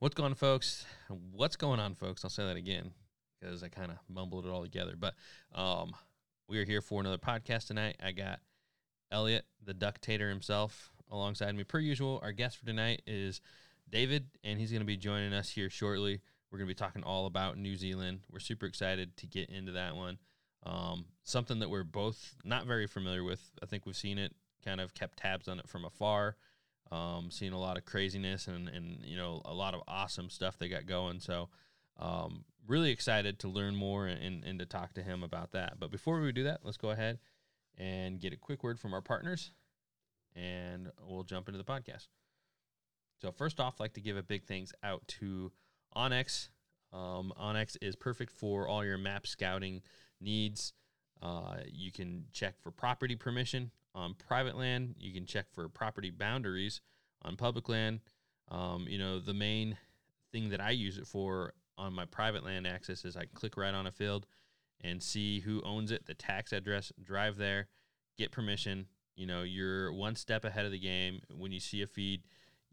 What's going on, folks? What's going on, folks? I'll say that again because I kind of mumbled it all together. But um, we are here for another podcast tonight. I got Elliot, the Ductator himself, alongside me. Per usual, our guest for tonight is David, and he's going to be joining us here shortly. We're going to be talking all about New Zealand. We're super excited to get into that one. Um, something that we're both not very familiar with. I think we've seen it, kind of kept tabs on it from afar um, seeing a lot of craziness and, and you know a lot of awesome stuff they got going. So um, really excited to learn more and, and to talk to him about that. But before we do that, let's go ahead and get a quick word from our partners, and we'll jump into the podcast. So first off, I'd like to give a big thanks out to onX. Um, onX is perfect for all your map scouting needs. Uh, you can check for property permission on private land. You can check for property boundaries on public land. Um, you know, the main thing that I use it for on my private land access is I can click right on a field and see who owns it, the tax address, drive there, get permission. You know, you're one step ahead of the game. When you see a feed,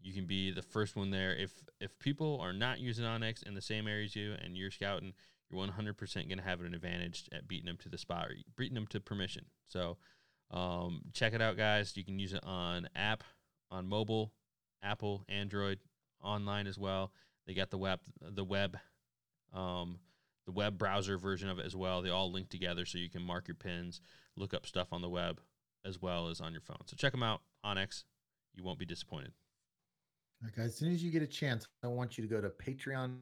you can be the first one there. If if people are not using onX in the same area as you and you're scouting, you're 100% going to have an advantage at beating them to the spot or beating them to permission. So um, check it out, guys. You can use it on app, on mobile, Apple, Android, online as well. They got the web, the web, um, the web browser version of it as well. They all link together, so you can mark your pins, look up stuff on the web as well as on your phone. So check them out, onX. You won't be disappointed. Okay, as soon as you get a chance, I want you to go to patreon.com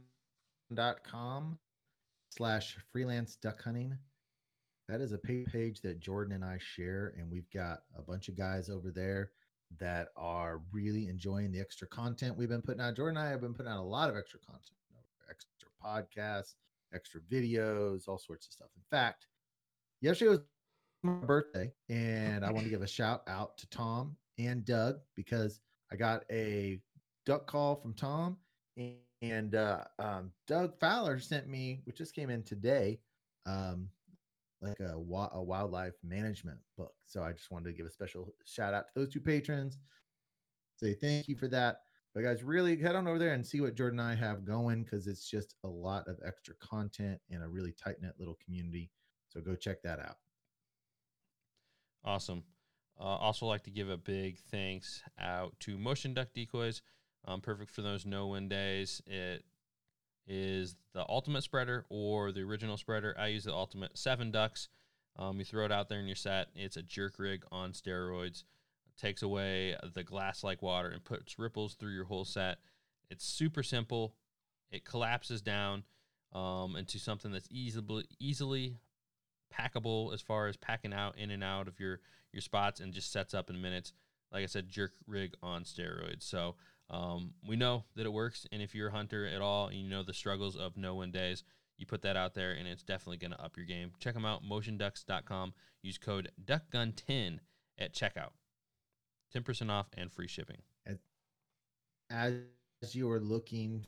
slash freelance duck hunting that is a page that Jordan and I share, and we've got a bunch of guys over there that are really enjoying the extra content we've been putting out. Jordan and I have been putting out a lot of extra content, extra podcasts, extra videos, all sorts of stuff. In fact, yesterday was my birthday, and I want to give a shout out to Tom and Doug because I got a duck call from Tom, uh, um, Doug Fowler sent me, which just came in today. Um, like a, a wildlife management book. So I just wanted to give a special shout out to those two patrons. Say thank you for that. But guys, really head on over there and see what Jordan and I have going because it's just a lot of extra content and a really tight knit little community. So go check that out. Awesome. Uh, also, like to give a big thanks out to Motion Duck Decoys. Um, perfect for those no win days. It is the ultimate spreader or the original spreader. I use the ultimate seven ducks. Um, you throw it out there in your set. It's a jerk rig on steroids. It takes away the glass like water and puts ripples through your whole set. It's super simple. It collapses down um, into something that's easily easily packable as far as packing out in and out of your your spots and just sets up in minutes. Like I said, jerk rig on steroids. So um, we know that it works, and if you're a hunter at all, you know the struggles of no win days, you put that out there, and it's definitely going to up your game. Check them out, motionducks.com. Use code DuckGun10 at checkout. 10% off and free shipping. As you are looking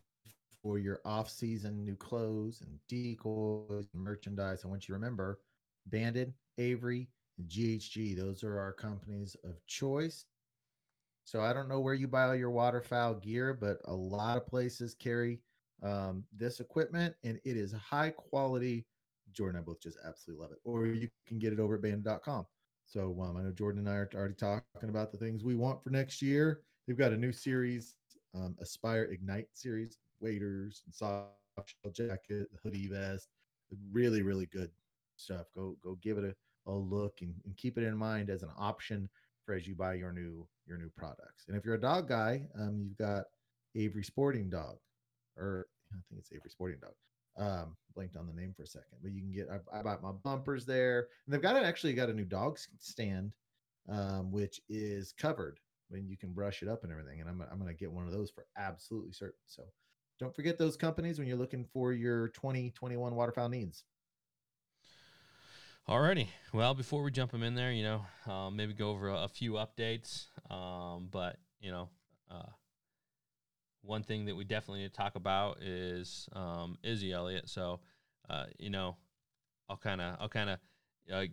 for your off-season new clothes and decoys and merchandise, I want you to remember Banded, Avery, and GHG. Those are our companies of choice. So I don't know where you buy all your waterfowl gear, but a lot of places carry um, this equipment, and it is high quality. Jordan and I both just absolutely love it. Or you can get it over at banded.com. So um, I know Jordan and I are already talking about the things we want for next year. They've got a new series, um, Aspire Ignite series, waders and soft shell jacket, hoodie vest, really, really good stuff. Go go give it a, a look and, and keep it in mind as an option for as you buy your new your new products. And if you're a dog guy, um, you've got Avery Sporting Dog, or I think it's Avery Sporting Dog. Um, blanked on the name for a second, but you can get. I, I bought my bumpers there, and they've got it actually got a new dog stand, um, which is covered when you can brush it up and everything. And I'm I'm gonna get one of those for absolutely certain. So don't forget those companies when you're looking for your 2021 waterfowl needs. Alrighty. Well, before we jump them in there, you know, um, maybe go over a, a few updates. Um, but you know, uh, one thing that we definitely need to talk about is um, Izzy Elliott. So, uh, you know, I'll kind of, I'll kind of uh,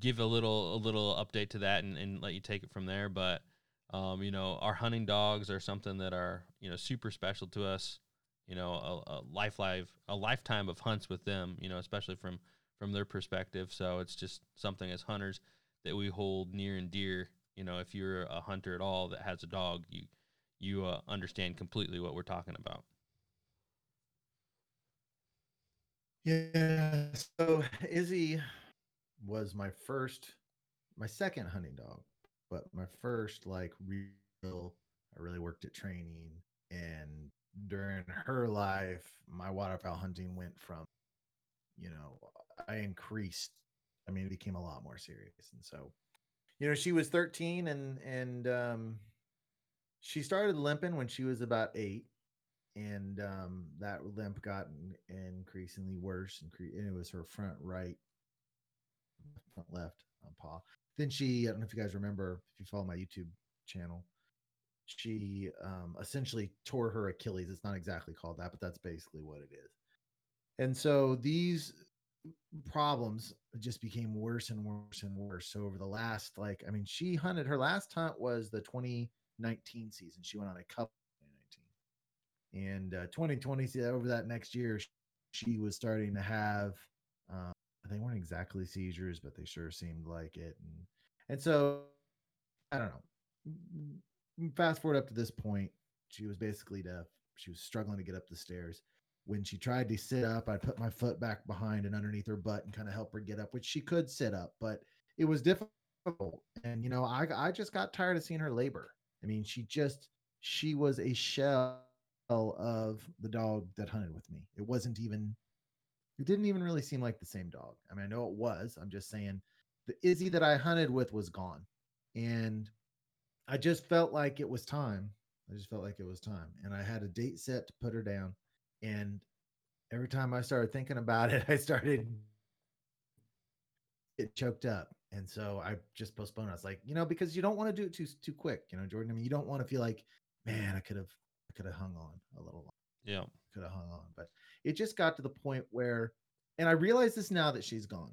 give a little, a little update to that, and, and let you take it from there. But Um, you know, our hunting dogs are something that are you know super special to us. You know, a, a life life a lifetime of hunts with them. You know, especially from from their perspective. So it's just something as hunters that we hold near and dear. You know, if you're a hunter at all that has a dog, you you uh, understand completely what we're talking about. Yeah. So Izzy was my first, my second hunting dog, but my first like real. I really worked at training, and during her life, my waterfowl hunting went from, you know, I increased. I mean, it became a lot more serious, and so, you know, she was 13, and and um, she started limping when she was about eight and um, that limp got increasingly worse. Incre- and it was her front right, front left um, paw. Then she, I don't know if you guys remember, if you follow my YouTube channel, she um, essentially tore her Achilles. It's not exactly called that, but that's basically what it is. And so these problems just became worse and worse and worse. So over the last, like, I mean, she hunted her last hunt was the 2019 season. She went on a couple and uh, 2020 over that next year she was starting to have um, they weren't exactly seizures but they sure seemed like it. And and so i don't know. Fast forward up to this point she was basically deaf. She was struggling to get up the stairs when she tried to sit up i'd put my foot back behind and underneath her butt and kind of help her get up which she could sit up but it was difficult and you know i i just got tired of seeing her labor i mean she just she was a shell of the dog that hunted with me. It wasn't even, it didn't even really seem like the same dog. I mean, I know it was. I'm just saying the Izzy that I hunted with was gone. And I just felt like it was time. I just felt like it was time. And I had a date set to put her down. And every time I started thinking about it, I started it choked up. And so I just postponed. I was like, you know, because you don't want to do it too too quick, you know, Jordan. I mean, you don't want to feel like, man, I could have could have hung on a little longer. Yeah. Could have hung on. But it just got to the point where, and I realize this now that she's gone.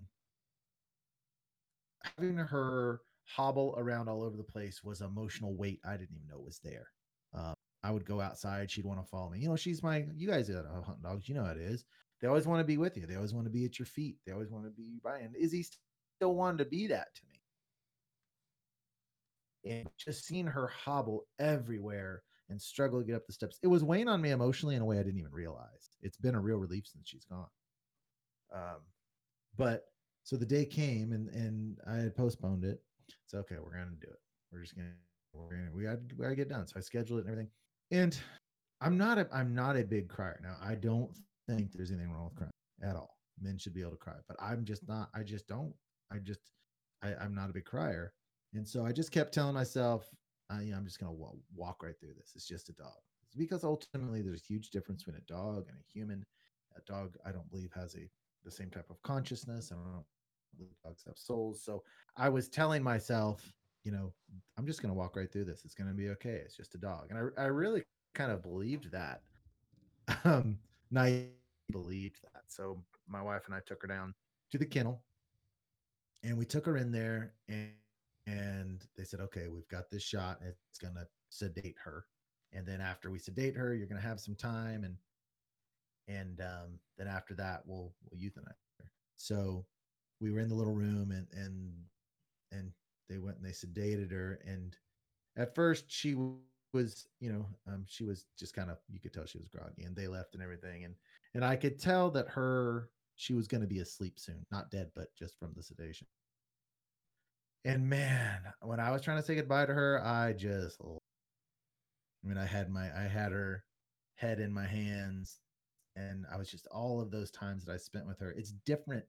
Having her hobble around all over the place was emotional weight I didn't even know was there. Um, I would go outside, she'd want to follow me. You know, she's my, you guys are hunting dogs, you know how it is. They always want to be with you. They always want to be at your feet. They always want to be by. And Izzy still wanted to be that to me. And just seeing her hobble everywhere and struggle to get up the steps. It was weighing on me emotionally in a way I didn't even realize. It's been a real relief since she's gone. Um, but so the day came and and I had postponed it. It's okay. We're gonna do it. We're just gonna we're gonna we got we gotta get done. So I scheduled it and everything. And I'm not a I'm not a big crier now. I don't think there's anything wrong with crying at all. Men should be able to cry, but I'm just not. I just don't. I just I, I'm not a big crier. And so I just kept telling myself, I, you know, I'm just to walk, walk right through this. It's just a dog. It's because ultimately there's a huge difference between a dog and a human. A dog, I don't believe, has a the same type of consciousness. I don't know. Dogs have souls. So I was telling myself, you know, I'm just going to walk right through this. It's going to be okay. It's just a dog. And I, I really kind of believed that. Um, I believed that. So my wife and I took her down to the kennel and we took her in there and and they said, okay, we've got this shot. And it's going to sedate her. And then after we sedate her, you're going to have some time. And, and um, then after that, we'll, we'll euthanize her. So we were in the little room and, and, and they went and they sedated her. And at first she was, you know, um, she was just kind of, you could tell she was groggy and they left and everything. And, and I could tell that her, she was going to be asleep soon, not dead, but just from the sedation. And man, when I was trying to say goodbye to her, I just I mean, I had my I had her head in my hands and I was just all of those times that I spent with her. It's different.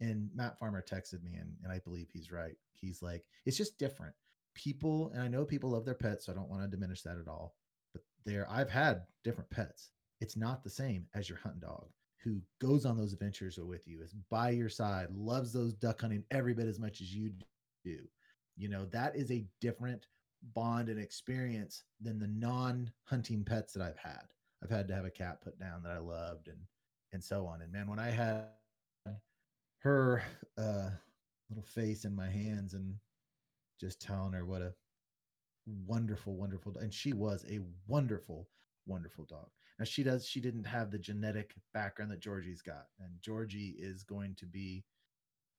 And Matt Farmer texted me and, and I believe he's right. He's like, it's just different. People, and I know people love their pets, so I don't want to diminish that at all. But there, I've had different pets. It's not the same as your hunting dog who goes on those adventures with you, is by your side, loves those duck hunting every bit as much as you do. You know, that is a different bond and experience than the non-hunting pets that I've had. I've had to have a cat put down that I loved and and so on. And man, when I had her uh little face in my hands and just telling her what a wonderful, wonderful, and she was a wonderful, wonderful dog. Now she does, she didn't have the genetic background that Georgie's got, and Georgie is going to be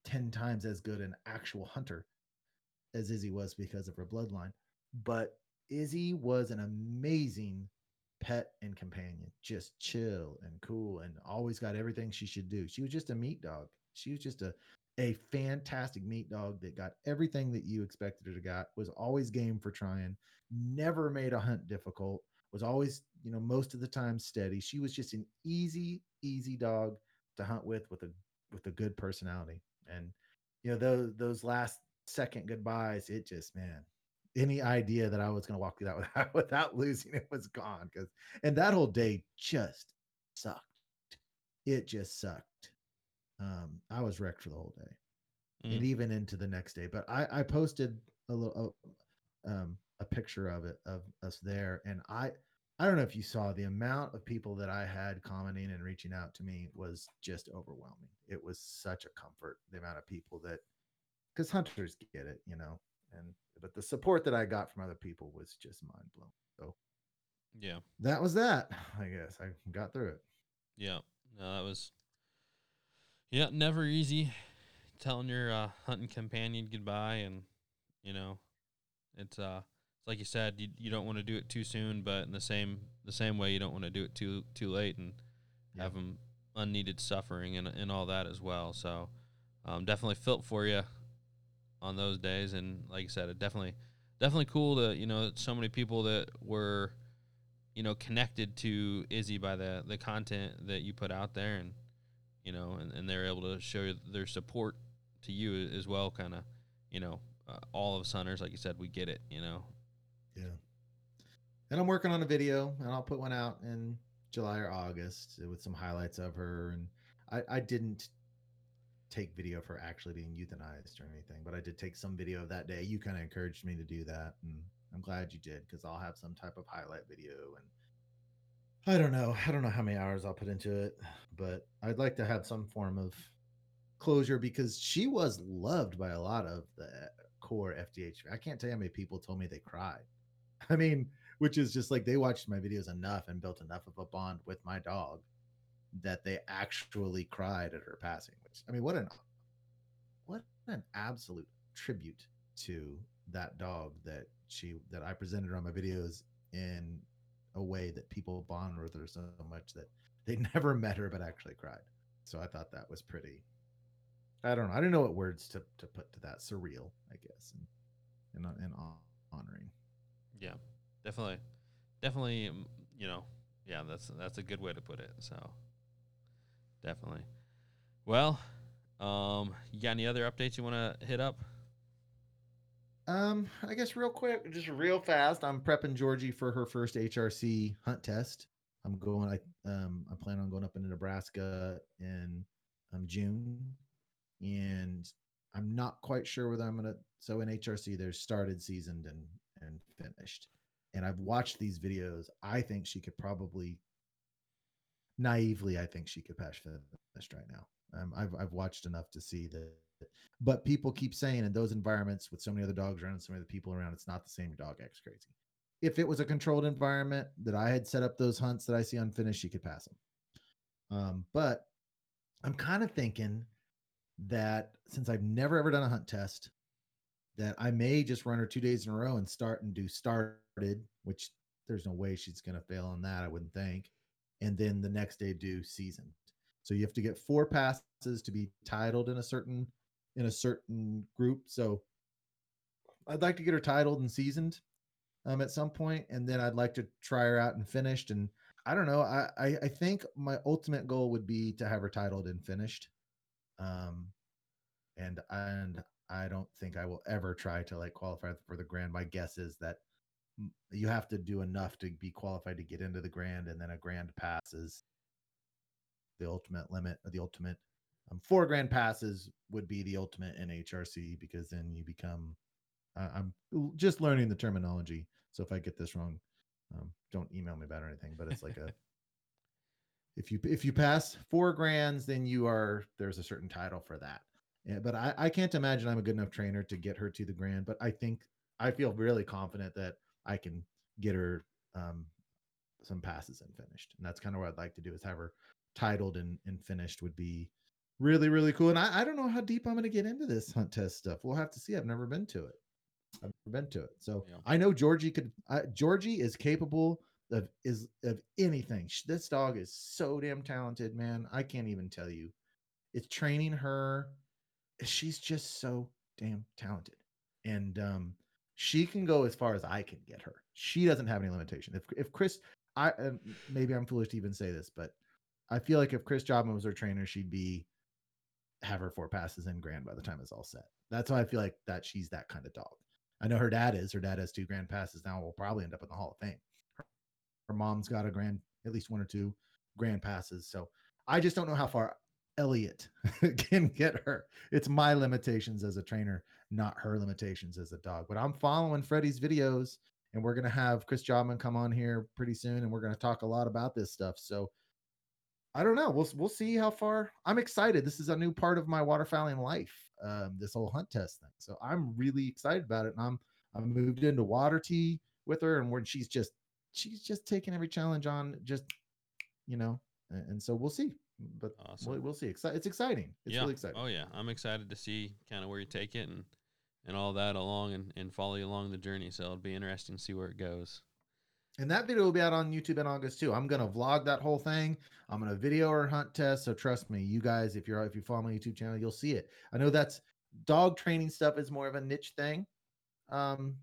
ten times as good an actual hunter as Izzy was because of her bloodline. But Izzy was an amazing pet and companion, just chill and cool and always got everything she should do. She was just a meat dog. She was just a a fantastic meat dog that got everything that you expected her to got, was always game for trying, never made a hunt difficult, was always, you know, most of the time steady. She was just an easy, easy dog to hunt with with a with a good personality. And you know, those those last second goodbyes, it just man, any idea that I was going to walk through that without, without losing it was gone. Because and that whole day just sucked. It just sucked. Um, I was wrecked for the whole day, Mm. and even into the next day. But I, I posted a little um, a picture of it of us there, and I I don't know if you saw the amount of people that I had commenting and reaching out to me was just overwhelming. It was such a comfort the amount of people that because hunters get it, you know, and but the support that I got from other people was just mind blowing. So Yeah. that was that. I guess I got through it. Yeah. No, that was Yeah, never easy telling your uh, hunting companion goodbye and you know, it's uh it's like you said, you, you don't want to do it too soon, but in the same the same way you don't want to do it too too late and Yeah. have them unneeded suffering and and all that as well. So um, definitely felt for you on those days, and like you said, it definitely definitely cool to you know so many people that were you know connected to Izzy by the the content that you put out there, and you know, and, and they're able to show their support to you as well. Kind of, you know, uh, all of us hunters, like you said, we get it. You know, Yeah. And I'm working on a video, and I'll put one out in July or August with some highlights of her. And I, I didn't take video of her actually being euthanized or anything, but I did take some video of that day. You kind of encouraged me to do that, and I'm glad you did because I'll have some type of highlight video. And I don't know, I don't know how many hours I'll put into it, but I'd like to have some form of closure because she was loved by a lot of the core FDH. I can't tell you how many people told me they cried. I mean, which is just like they watched my videos enough and built enough of a bond with my dog that they actually cried at her passing. Which I mean, what an what an absolute tribute to that dog that she that I presented on my videos in a way that people bond with her so much that they never met her but actually cried. So I thought that was pretty. I don't know. I don't know what words to, to put to that. Surreal, I guess, and and, and honoring. yeah, definitely, definitely, um, you know, yeah, that's that's a good way to put it. So definitely. Well, um, you got any other updates you want to hit up? Um, I guess real quick, just real fast. I'm prepping Georgie for her first HRC hunt test. I'm going. I um, I plan on going up into Nebraska in um June, and I'm not quite sure whether I'm gonna. So in HRC, there's started, seasoned, and and finished. And I've watched these videos. I think she could probably, naively, I think she could pass finished right now. Um, I've I've watched enough to see that but people keep saying in those environments with so many other dogs around and so many other people around, it's not the same dog acts crazy. If it was a controlled environment that I had set up those hunts that I see unfinished, she could pass them. Um, but I'm kind of thinking that since I've never ever done a hunt test, that I may just run her two days in a row and start and do started, which there's no way she's going to fail on that, I wouldn't think. And then the next day do seasoned. So you have to get four passes to be titled in a certain in a certain group. So I'd like to get her titled and seasoned um, at some point, and then I'd like to try her out and finished. And I don't know. I, I I think my ultimate goal would be to have her titled and finished. Um, and and I don't think I will ever try to like qualify for the grand. My guess is that you have to do enough to be qualified to get into the grand, and then a grand passes the ultimate limit or the ultimate um, four grand passes would be the ultimate in HRC because then you become. Uh, I'm just learning the terminology, so if I get this wrong, um, don't email me about or anything. But it's like a if you if you pass four grands, then you are there's a certain title for that. Yeah, but I, I can't imagine I'm a good enough trainer to get her to the grand. But I think I feel really confident that I can get her um, some passes and finished. And that's kind of what I'd like to do is have her titled and, and finished would be really, really cool. And I, I don't know how deep I'm going to get into this hunt test stuff. We'll have to see. I've never been to it. I've never been to it. So yeah. I know Georgie could, uh, Georgie is capable of, is of anything. This dog is so damn talented, man. I can't even tell you. It's training her. She's just so damn talented. And, um, she can go as far as I can get her. She doesn't have any limitation. If if Chris, I maybe I'm foolish to even say this, but I feel like if Chris Jobman was her trainer, she'd be have her four passes in grand by the time it's all set. That's why I feel like that she's that kind of dog. I know her dad is. Her dad has two grand passes now. Will probably end up in the Hall of Fame. Her, her mom's got a grand, at least one or two grand passes. So I just don't know how far Elliot can get her. It's my limitations as a trainer, not her limitations as a dog. But I'm following Freddie's videos, and we're gonna have Chris Jobman come on here pretty soon, and we're gonna talk a lot about this stuff. So I don't know. We'll we'll see how far. I'm excited. This is a new part of my waterfowling life. Um, this whole hunt test thing. So I'm really excited about it. And I'm I moved into water T with her, and when she's just she's just taking every challenge on, just you know. And, and so we'll see. But awesome. we'll, we'll see. It's exciting. It's yeah. really exciting. Oh yeah, I'm excited to see kind of where you take it and and all that along and and follow you along the journey. So it'll be interesting to see where it goes. And that video will be out on YouTube in August too. I'm gonna vlog that whole thing. I'm gonna video or hunt test. So trust me, you guys, if you're if you follow my YouTube channel, you'll see it. I know that's dog training stuff is more of a niche thing. Um,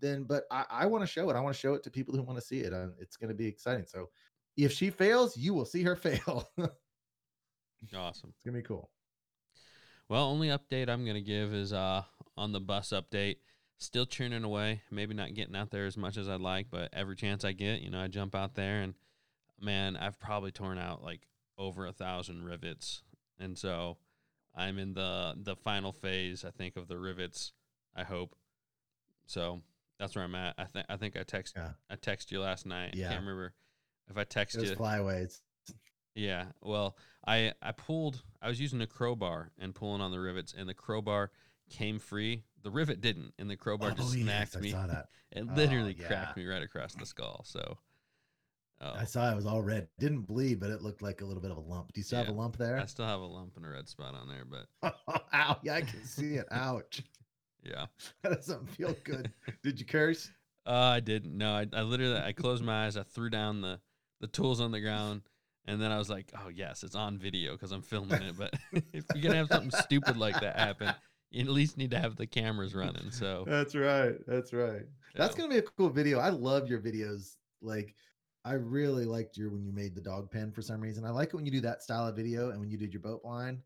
then but I, I want to show it. I want to show it to people who want to see it. Uh, it's gonna be exciting. So if she fails, you will see her fail. awesome. It's gonna be cool. Well, only update I'm gonna give is uh on the bus update still churning away. Maybe not getting out there as much as I'd like, but every chance I get, you know, I jump out there and man, I've probably torn out like over a thousand rivets. And so I'm in the the final phase, I think, of the rivets, I hope. So that's where I'm at. I think I think I text yeah. I text you last night. Yeah. I can't remember if I texted you. Flyways. Yeah. Well, I I pulled I was using a crowbar and pulling on the rivets and the crowbar came free the rivet didn't, and the crowbar oh, just smacked yes, me. I saw that. it literally oh, yeah. cracked me right across the skull. So oh. I saw it was all red. Didn't bleed, but it looked like a little bit of a lump. Do you still yeah, have a lump there? I still have a lump and a red spot on there, but ow, yeah, I can see it. Ouch. yeah, that doesn't feel good. Did you curse? Uh, I didn't. No, I, I literally I closed my eyes. I threw down the the tools on the ground. And then I was like, "Oh yes, it's on video because I'm filming it." But if you're gonna have something stupid like that happen, you at least need to have the cameras running. So that's right. That's right. That's gonna be a cool video. I love your videos. Like I really liked your when you made the dog pen for some reason. I like it when you do that style of video and when you did your boat line.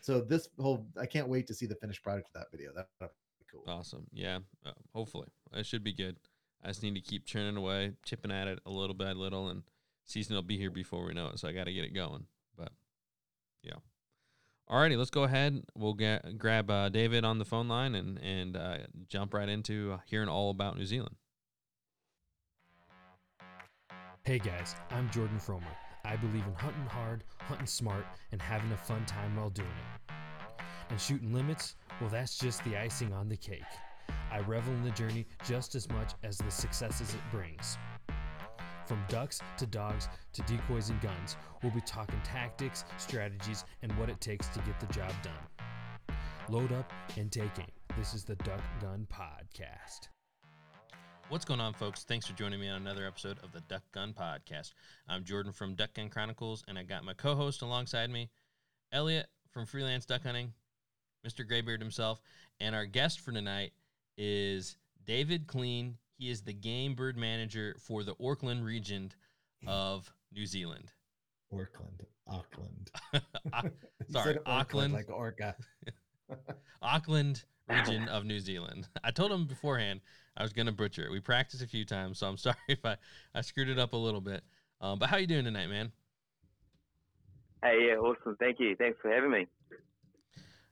So this whole I can't wait to see the finished product of that video. That be cool. Awesome. Yeah. Uh, hopefully it should be good. I just need to keep churning away, chipping at it a little by little, and season will be here before we know it. So I got to get it going. But yeah. Alrighty, let's go ahead. We'll get, grab uh, David on the phone line and and uh, jump right into uh, hearing all about New Zealand. Hey guys, I'm Jordan Fromer. I believe in hunting hard, hunting smart, and having a fun time while doing it. And shooting limits, well, that's just the icing on the cake. I revel in the journey just as much as the successes it brings. From ducks to dogs to decoys and guns, we'll be talking tactics, strategies, and what it takes to get the job done. Load up and take aim. This is the Duck Gun Podcast. What's going on, folks? Thanks for joining me on another episode of the Duck Gun Podcast. I'm Jordan from Duck Gun Chronicles, and I got my co host alongside me, Elliot from Freelance Duck Hunting, Mr. Graybeard himself, and our guest for tonight is David Klee, he is the game bird manager for the Auckland region of New Zealand. Auckland, Auckland. sorry, Auckland, like orca. Auckland region of New Zealand. I told him beforehand I was going to butcher it. We practiced a few times, so I'm sorry if I, I screwed it up a little bit. Um, but how you doing tonight, man? Hey, yeah, awesome. Thank you. Thanks for having me.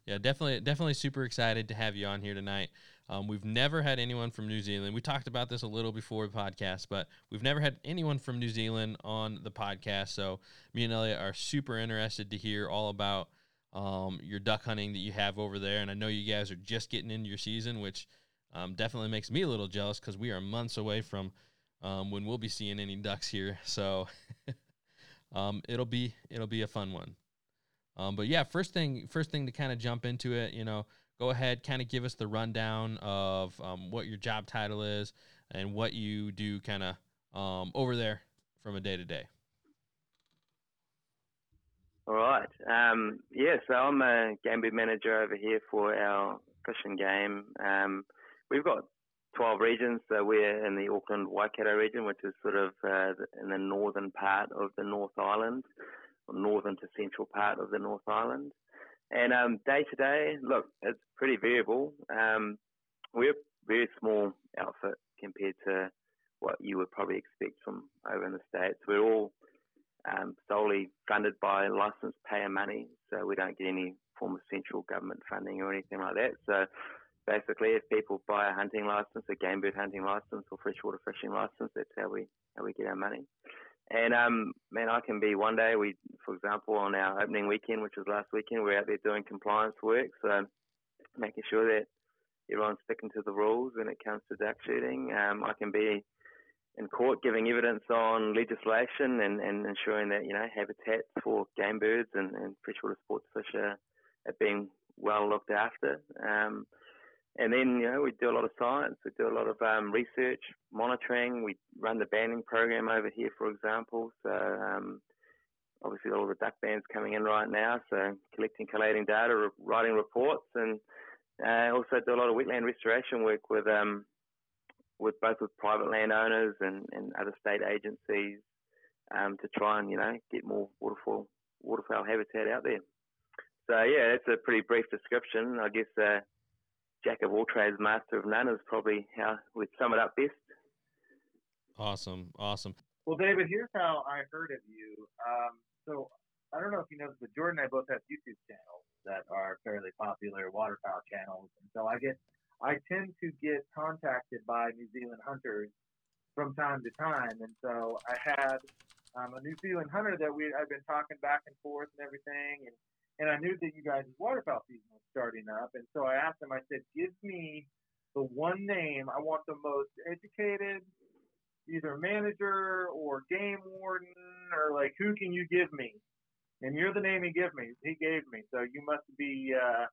Yeah, definitely, definitely super excited to have you on here tonight. Um, we've never had anyone from New Zealand. We talked about this a little before the podcast, but we've never had anyone from New Zealand on the podcast. So me and Elliot are super interested to hear all about um, your duck hunting that you have over there. And I know you guys are just getting into your season, which um, definitely makes me a little jealous because we are months away from um, when we'll be seeing any ducks here. So um, it'll be it'll be a fun one. Um, but yeah, first thing first thing to kind of jump into it, you know, go ahead, kind of give us the rundown of um, what your job title is and what you do, kind of um, over there from a day to day. All right. Um, yeah, so I'm a game manager over here for our fish and game. Um, we've got 12 regions, so we're in the Auckland Waikato region, which is sort of uh, in the northern part of the North Island, or northern to central part of the North Island. And um, day to day, look, it's pretty variable. Um, we're a very small outfit compared to what you would probably expect from over in the States. We're all um, solely funded by licensed payer money, so we don't get any form of central government funding or anything like that. So basically, if people buy a hunting license, a game bird hunting license, or freshwater fishing license, that's how we how we get our money. And um, man, I can be one day. We, for example, on our opening weekend, which was last weekend, we're out there doing compliance work, so making sure that everyone's sticking to the rules when it comes to duck shooting. Um, I can be in court giving evidence on legislation and, and ensuring that you know habitats for game birds and, and freshwater sports fish are, are being well looked after. Um, and then you know we do a lot of science, we do a lot of um, research, monitoring. We run the banding program over here, for example. So um, obviously all the duck bands coming in right now, so collecting, collating data, writing reports, and uh, also do a lot of wetland restoration work with um, with both with private landowners and, and other state agencies um, to try and you know get more waterfowl waterfowl habitat out there. So yeah, that's a pretty brief description. I guess uh, jack of all trades, master of none is probably how we'd sum it up best. Awesome, awesome. Well, David, here's how I heard of you. Um, so I don't know if you know, but Jordan and I both have YouTube channels that are fairly popular waterfowl channels, and so I get I tend to get contacted by New Zealand hunters from time to time, and so I had um, a New Zealand hunter that we I've been talking back and forth and everything, and and I knew that you guys' waterfowl season was starting up, and so I asked him. I said, "Give me the one name I want the most educated, either manager or game warden, or like who can you give me?" And you're the name he gave me. He gave me, so you must be uh,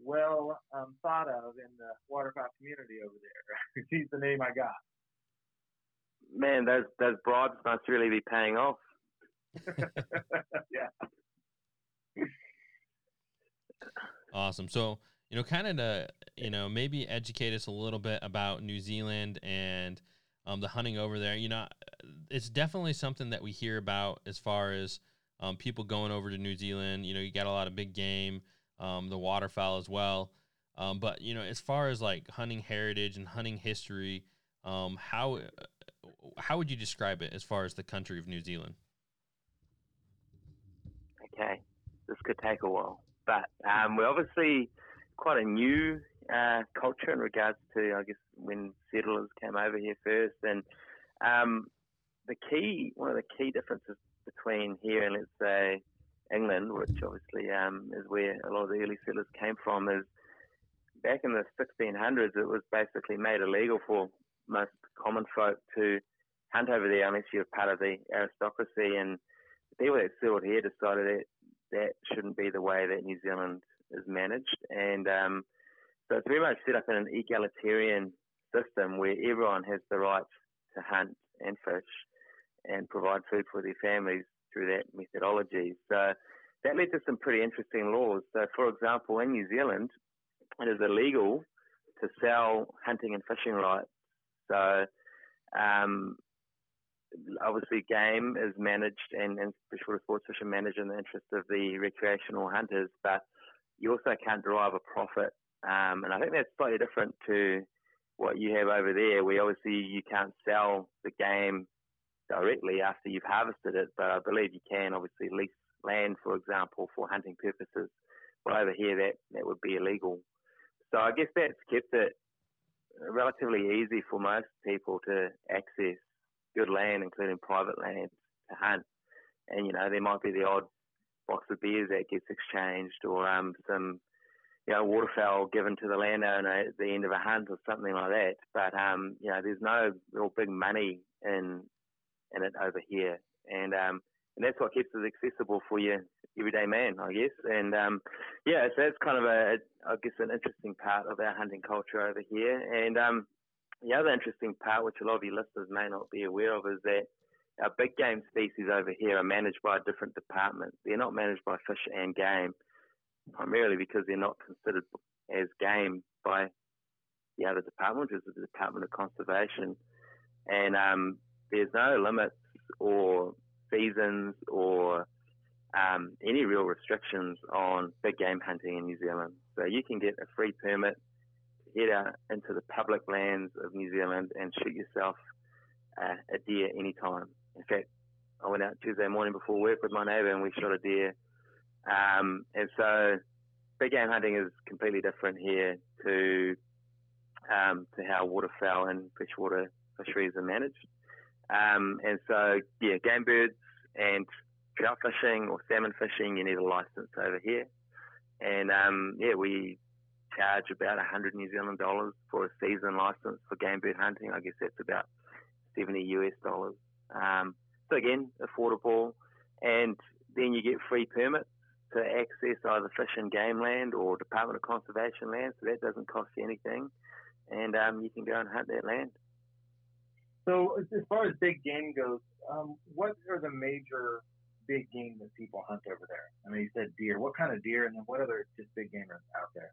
well um, thought of in the waterfowl community over there. He's the name I got. Man, those those bribes must really be paying off. yeah. Awesome. So you know, kind of to you know maybe educate us a little bit about New Zealand and um, the hunting over there. You know, it's definitely something that we hear about as far as um, people going over to New Zealand. You know, you got a lot of big game um, the waterfowl as well. Um, but you know, as far as like hunting heritage and hunting history, um, how how would you describe it as far as the country of New Zealand? Okay, this could take a while, but um, we're obviously quite a new uh, culture in regards to, I guess, when settlers came over here first, and um, the key, one of the key differences between here and let's say England, which obviously um, is where a lot of the early settlers came from, is back in the 1600s, it was basically made illegal for most common folk to hunt over there unless you're part of the aristocracy. And the people that settled here decided that that shouldn't be the way that New Zealand is managed. And um, so it's very much set up in an egalitarian system where everyone has the right to hunt and fish and provide food for their families through that methodology. So that led to some pretty interesting laws. So, for example, in New Zealand, it is illegal to sell hunting and fishing rights. So, um, obviously, game is managed and, and freshwater sports fishing managed in the interest of the recreational hunters, but you also can't derive a profit. Um, and I think that's slightly different to what you have over there, where obviously you can't sell the game directly after you've harvested it, but I believe you can obviously lease land, for example, for hunting purposes. Well, over here, that, that would be illegal. So I guess that's kept it relatively easy for most people to access good land, including private land, to hunt. And, you know, there might be the odd box of beers that gets exchanged or um, some you know, waterfowl given to the landowner at the end of a hunt or something like that. But um, you know, there's no real big money in in it over here, and um, and that's what keeps it accessible for you everyday man, I guess. And um, yeah, so that's kind of a, I guess, an interesting part of our hunting culture over here. And um, the other interesting part, which a lot of your listeners may not be aware of, is that our big game species over here are managed by a different department. They're not managed by fish and game, primarily because they're not considered as game by the other department, which is the Department of Conservation. And um, there's no limits or seasons or um, any real restrictions on big game hunting in New Zealand. So you can get a free permit head out into the public lands of New Zealand and shoot yourself uh, a deer anytime. In fact, I went out Tuesday morning before work with my neighbour and we shot a deer. Um, and so big game hunting is completely different here to um, to how waterfowl and freshwater fisheries are managed. Um, and so, yeah, game birds and trout fishing or salmon fishing, you need a license over here. And um, yeah, we charge about 100 New Zealand dollars for a season license for game bird hunting. I guess that's about 70 US dollars. Um, so again, affordable. And then you get free permits to access either fish and game land or Department of Conservation land. So that doesn't cost you anything. And um, you can go and hunt that land. So as far as big game goes, um, what are the major big game that people hunt over there? I mean, you said deer. What kind of deer, and then what other just big game are out there?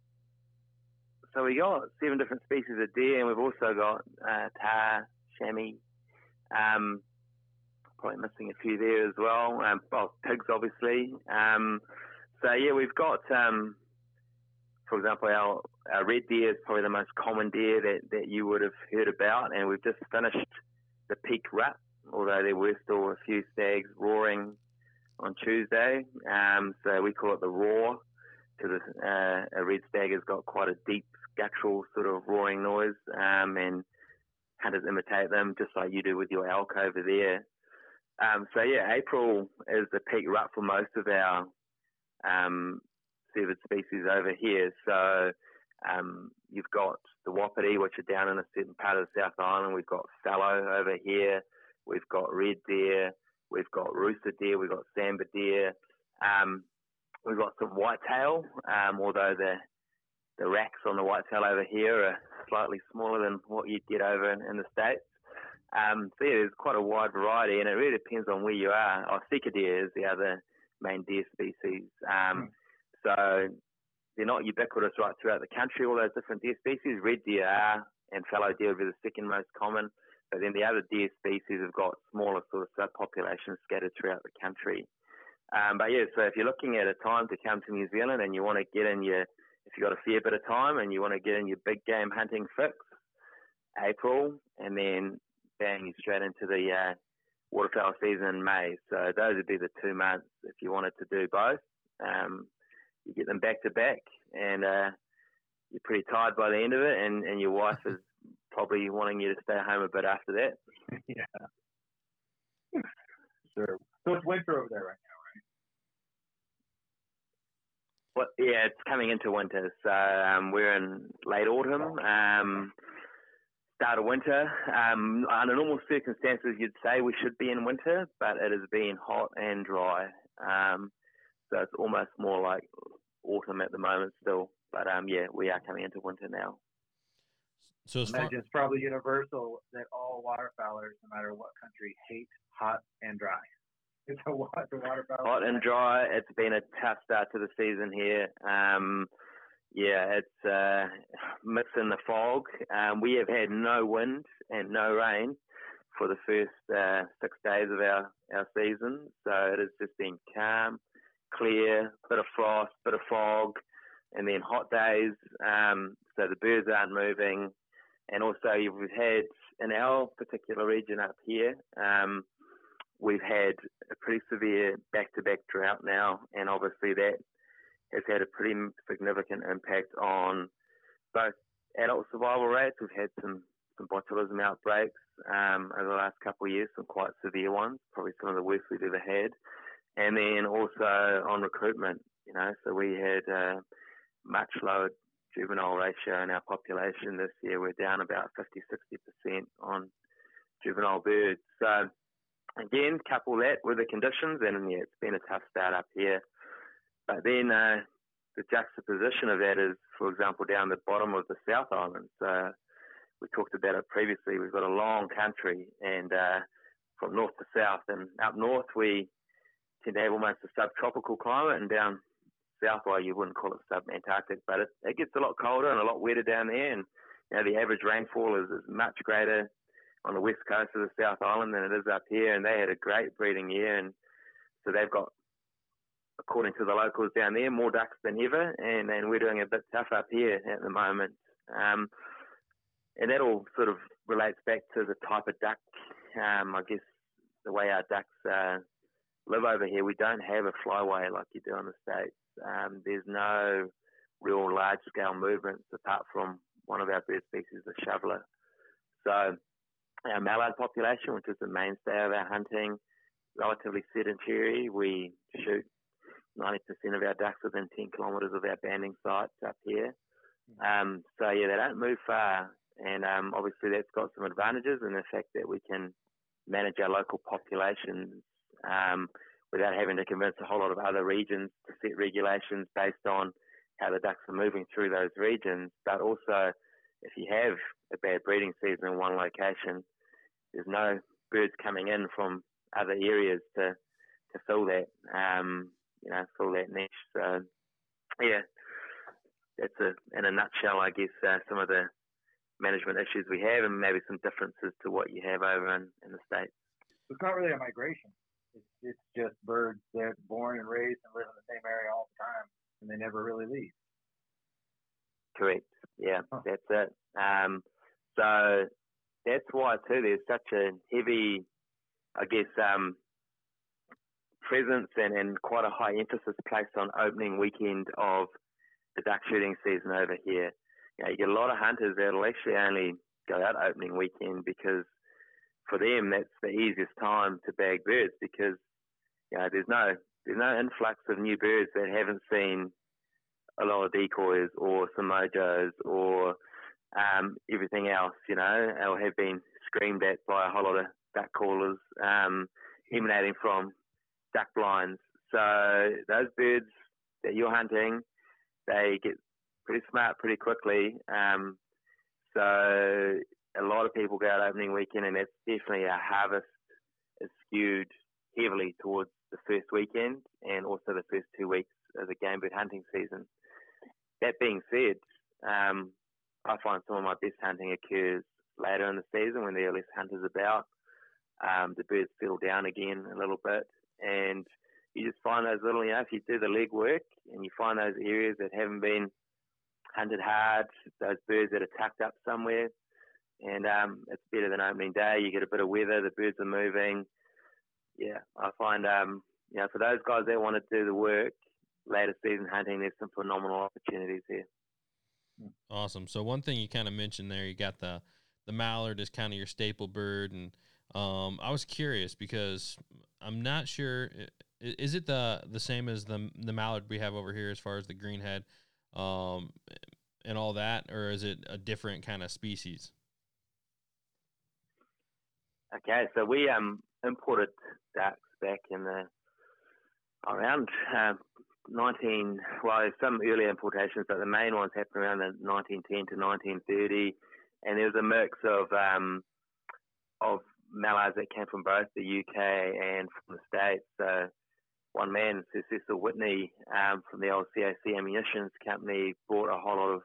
So we got seven different species of deer, and we've also got uh, tahr, chamois. Um, probably missing a few there as well. Um, well, pigs, obviously. Um, so yeah, we've got, um, for example, our, our red deer is probably the most common deer that, that you would have heard about, and we've just finished the peak rut, although there were still a few stags roaring on Tuesday. Um, so we call it the roar because uh, a red stag has got quite a deep guttural sort of roaring noise, um, and hunters imitate them just like you do with your elk over there. Um, so yeah, April is the peak rut for most of our um, species over here. So um, you've got the wapiti, which are down in a certain part of the South Island. We've got fallow over here. We've got red deer. We've got rusa deer. We've got sambar deer. Um, we've got some whitetail, um, although the the racks on the whitetail over here are slightly smaller than what you'd get over in, in the states. Um, so yeah, there's quite a wide variety, and it really depends on where you are. Oh, sika deer is the other main deer species. Um, mm. So they're not ubiquitous right throughout the country. All those different deer species, red deer are, and fallow deer are the second most common. But then the other deer species have got smaller sort of subpopulations scattered throughout the country. Um, but yeah, so if you're looking at a time to come to New Zealand and you want to get in your, if you've got a fair bit of time and you want to get in your big game hunting fix, April, and then bang, you straight into the uh, waterfowl season in May. So those would be the two months if you wanted to do both. Um, you get them back to back, and uh, you're pretty tired by the end of it, and, and your wife is probably wanting you to stay home a bit after that. yeah. sure. So it's winter over there right now, right? Well, yeah, it's coming into winter. So um, we're in late autumn, um, start of winter. Um, under normal circumstances, you'd say we should be in winter, but it has been hot and dry. Um, so it's almost more like autumn at the moment still. But um, yeah, we are coming into winter now. So as imagine it's probably universal that all waterfowlers, no matter what country, hate hot and dry. It's a water. Hot and dry. It's been a tough start to the season here. Um, yeah, it's uh, mixing the fog. Um, we have had no wind and no rain for the first uh, six days of our, our season. So it has just been calm, clear, bit of frost, bit of fog, and then hot days. Um, so the birds aren't moving and also we've had in our particular region up here, um, we've had a pretty severe back-to-back drought now, and obviously that has had a pretty significant impact on both adult survival rates. We've had some some botulism outbreaks um, over the last couple of years, some quite severe ones, probably some of the worst we've ever had, and then also on recruitment. You know, so we had uh, much lower juvenile ratio in our population this year. We're down about 50, 60% on juvenile birds. So again, couple that with the conditions, and yeah, it's been a tough start up here. But then uh, the juxtaposition of that is, for example, down the bottom of the South Island. So we talked about it previously. We've got a long country, and uh, from north to south, and up north we tend to have almost a subtropical climate, and down south, well, you wouldn't call it sub-Antarctic, but it, it gets a lot colder and a lot wetter down there, and you know the average rainfall is, is much greater on the west coast of the South Island than it is up here, and they had a great breeding year, and so they've got, according to the locals down there, more ducks than ever, and and we're doing a bit tough up here at the moment, um, and that all sort of relates back to the type of duck, um, I guess, the way our ducks uh, live over here. We don't have a flyway like you do in the states. Um, there's no real large scale movements apart from one of our bird species, the shoveler. So our mallard population, which is the mainstay of our hunting, relatively sedentary. We shoot 90% of our ducks within 10 kilometres of our banding sites up here. Um, so yeah, they don't move far, and um, obviously that's got some advantages in the fact that we can manage our local populations um, without having to convince a whole lot of other regions to set regulations based on how the ducks are moving through those regions. But also, if you have a bad breeding season in one location, there's no birds coming in from other areas to to fill that um, you know fill that niche. So yeah, that's a in a nutshell, I guess, uh, some of the management issues we have, and maybe some differences to what you have over in, in the states. It's not really a migration. It's, it's just birds that are born and raised and live in the same area all the time, and they never really leave. Correct. Yeah, huh. that's it. Um, so that's why too there's such a heavy, I guess, um, presence and, and quite a high emphasis placed on opening weekend of the duck shooting season over here. You, know, you get a lot of hunters that'll actually only go out opening weekend because for them that's the easiest time to bag birds because you know there's no there's no influx of new birds that haven't seen a lot of decoys or some mojos or um, everything else, you know, or have been screamed at by a whole lot of duck callers um, emanating from duck blinds. So those birds that you're hunting, they get pretty smart pretty quickly. Um, so a lot of people go out opening weekend, and that's definitely a harvest is skewed heavily towards the first weekend and also the first two weeks of the game bird hunting season. That being said, um, I find some of my best hunting occurs later in the season when there are less hunters about. Um, the birds settle down again a little bit, and you just find those little, you know, if you do the leg work and you find those areas that haven't been hunted hard, those birds that are tucked up somewhere, and um, it's better than opening day. You get a bit of weather, the birds are moving. Yeah, I find, um, you know, for those guys that want to do the work, later season hunting, there's some phenomenal opportunities here. Awesome. So one thing you kind of mentioned there, you got the the mallard is kind of your staple bird, and um, I was curious because I'm not sure. Is it the the same as the the mallard we have over here as far as the greenhead, um, and all that, or is it a different kind of species? Okay, so we um imported ducks back in the around uh, 19, well, there's some early importations, but the main ones happened around the 1910 to 1930, and there was a mix of um, of mallards that came from both the UK and from the States. So one man, Sir Cecil Whitney, um, from the old CAC Ammunitions Company, brought a whole lot of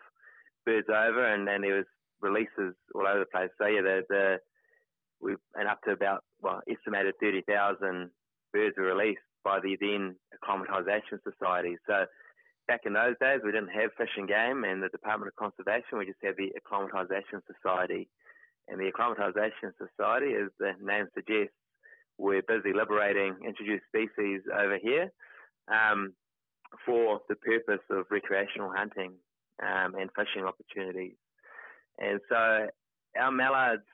birds over, and then there was releases all over the place. So yeah, the, the we and up to about well estimated 30,000 birds were released by the then Acclimatisation Society. So back in those days, we didn't have Fish and Game and the Department of Conservation. We just had the Acclimatisation Society. And the Acclimatisation Society, as the name suggests, we're busy liberating introduced species over here um, for the purpose of recreational hunting um, and fishing opportunities. And so our mallards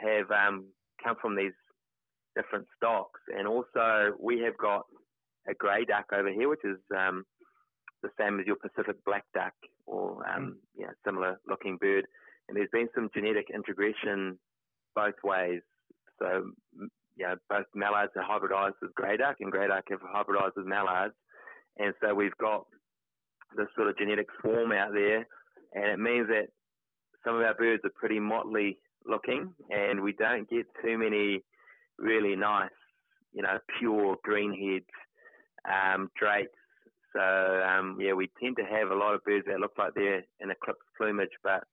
have um, come from these different stocks. And also, we have got a grey duck over here, which is um, the same as your Pacific black duck or um, yeah, similar looking bird. And there's been some genetic integration both ways. So you know, both mallards are hybridized with grey duck, and grey duck have hybridized with mallards. And so we've got this sort of genetic swarm out there, and it means that some of our birds are pretty motley looking, and we don't get too many really nice, you know, pure greenheads, um, drakes. So um, yeah, we tend to have a lot of birds that look like they're in eclipse plumage, but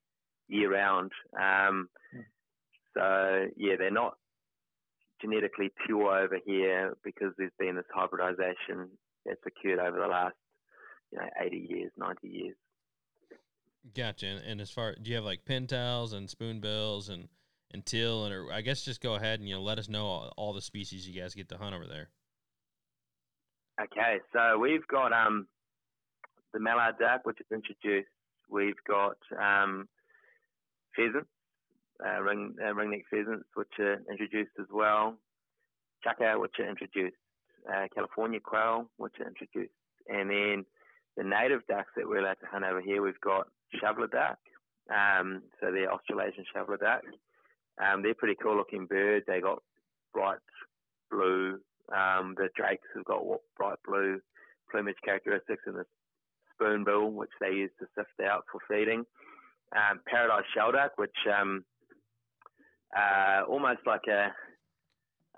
year round. Um, hmm. so yeah, they're not genetically pure over here because there's been this hybridization that's occurred over the last, you know, 80 years, 90 years. Gotcha. And, and as far, do you have like pintails and spoonbills and teal and or I guess just go ahead and you know let us know all, all, the species you guys get to hunt over there. Okay, so we've got um the mallard duck, which is introduced. We've got um, pheasants, uh, ring uh, ringneck pheasants, which are introduced as well. Chukar, which are introduced. Uh, California quail, which are introduced, and then the native ducks that we're allowed to hunt over here, we've got shoveler duck. Um, so they're Australasian shoveler duck. Um, they're pretty cool looking birds. They got bright blue. Um, the drakes have got bright blue plumage characteristics in the spoonbill, which they use to sift out for feeding. Um, paradise shelduck, which um, uh, almost like a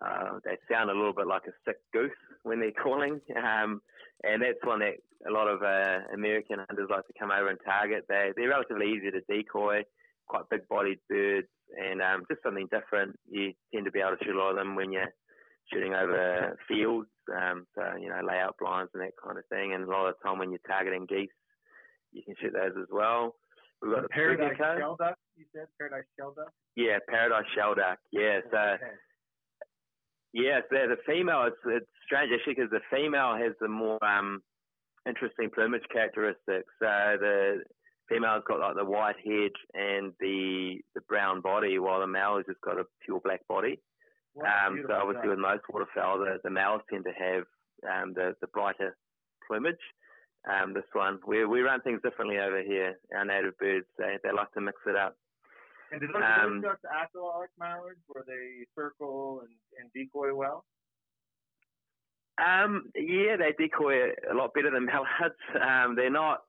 uh, they sound a little bit like a sick goose when they're calling, um, and that's one that a lot of uh, American hunters like to come over and target. They they're relatively easy to decoy, quite big-bodied birds, and um, just something different. You tend to be able to shoot a lot of them when you're shooting over fields, um, so you know layout blinds and that kind of thing. And a lot of the time when you're targeting geese, you can shoot those as well. We've got the paradise shelduck. You said paradise shelduck. Yeah, paradise shelduck. Yeah, so. Okay Yes, the, the female, it's, it's strange actually because the female has the more um, interesting plumage characteristics. So the female's got like the white head and the the brown body, while the male has just got a pure black body. Um, so obviously with most waterfowl, the, the males tend to have um, the, the brighter plumage. Um, this one, we, we run things differently over here. Our native birds, they, they like to mix it up. And did those, um, ducks act like mallards, where they circle and, and decoy well? Um, yeah, they decoy a lot better than mallards. Um, they're not,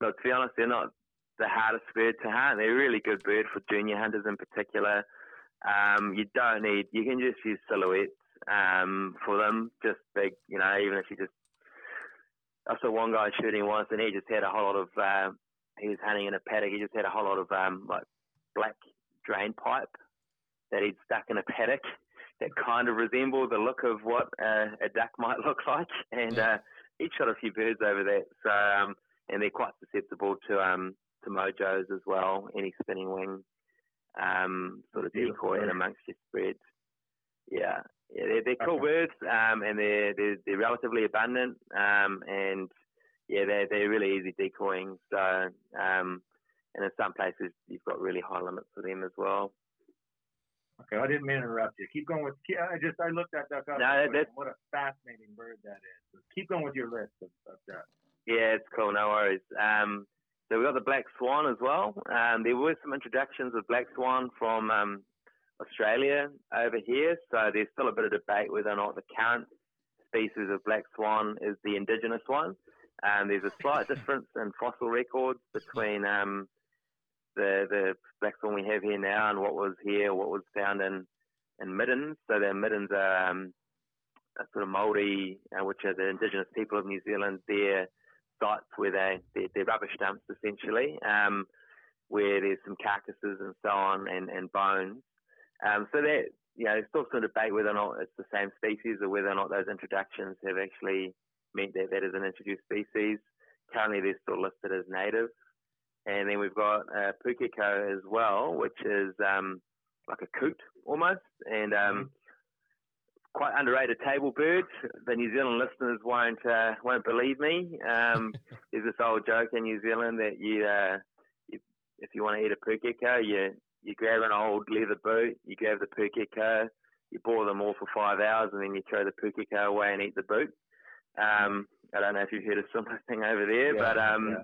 look, to be honest, they're not the hardest bird to hunt. They're a really good bird for junior hunters in particular. Um, you don't need, you can just use silhouettes um, for them, just big, you know, even if you just, I saw one guy shooting once and he just had a whole lot of, uh, he was hunting in a paddock, he just had a whole lot of um, like black drain pipe that he'd stuck in a paddock that kind of resembled the look of what uh, a duck might look like. And uh, he shot a few birds over that. So, um, and they're quite susceptible to um, to mojos as well, any spinning wing um, sort of decoy in amongst your spreads. Yeah, yeah, they're, they're cool okay. birds, um, and they're, they're, they're relatively abundant, um, and yeah, they're they're really easy decoying. So um, and in some places you've got really high limits for them as well. Okay, I didn't mean to interrupt you. Keep going with. I just I looked at that. No, that's, what a fascinating bird that is. keep going with your list of, of that. Yeah, it's cool. No worries. Um, so we've got the black swan as well. Um, there were some introductions of black swan from um, Australia over here. So there's still a bit of debate whether or not the current species of black swan is the indigenous one. Um, there's a slight difference in fossil records between um, the the black swan we have here now and what was here, what was found in in middens. So the middens are um, sort of Maori, uh, which are the indigenous people of New Zealand. Their sites where they they're, they're rubbish dumps essentially, um, where there's some carcasses and so on and and bones. Um, so that you know, there's still some debate whether or not it's the same species or whether or not those introductions have actually meant that that is an introduced species. Currently, they're still listed as native. And then we've got uh, pukeko as well, which is um, like a coot almost, and um, mm-hmm. Quite underrated table bird. The New Zealand listeners won't uh, won't believe me. Um, there's this old joke in New Zealand that you, uh, you if you want to eat a pukeko, you you grab an old leather boot, you grab the pukeko, you boil them all for five hours, and then you throw the pukeko away and eat the boot. Um, I don't know if you've heard a similar thing over there, yeah, but um,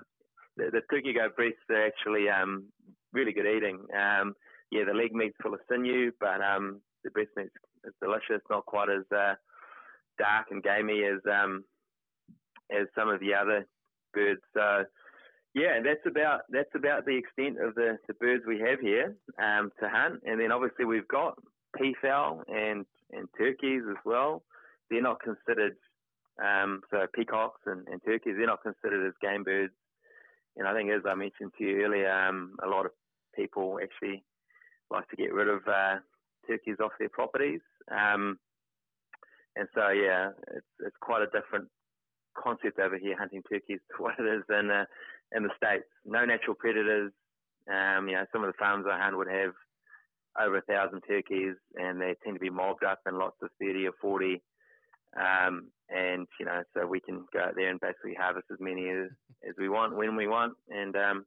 yeah. the, the goat breasts are actually um, really good eating. Um, yeah, the leg meat's full of sinew, but um, the breast meat is delicious. Not quite as uh, dark and gamey as um, as some of the other birds. So yeah, that's about that's about the extent of the, the birds we have here um, to hunt. And then obviously we've got peafowl and and turkeys as well. They're not considered um, so peacocks and, and turkeys. They're not considered as game birds. And I think, as I mentioned to you earlier, um, a lot of people actually like to get rid of uh, turkeys off their properties. Um, and so, yeah, it's, it's quite a different concept over here hunting turkeys to what it is in uh, in the states. No natural predators. Um, you know, some of the farms I hunt would have over a thousand turkeys, and they tend to be mobbed up in lots of thirty or forty. Um, and you know, so we can go out there and basically harvest as many as, as we want when we want. And um,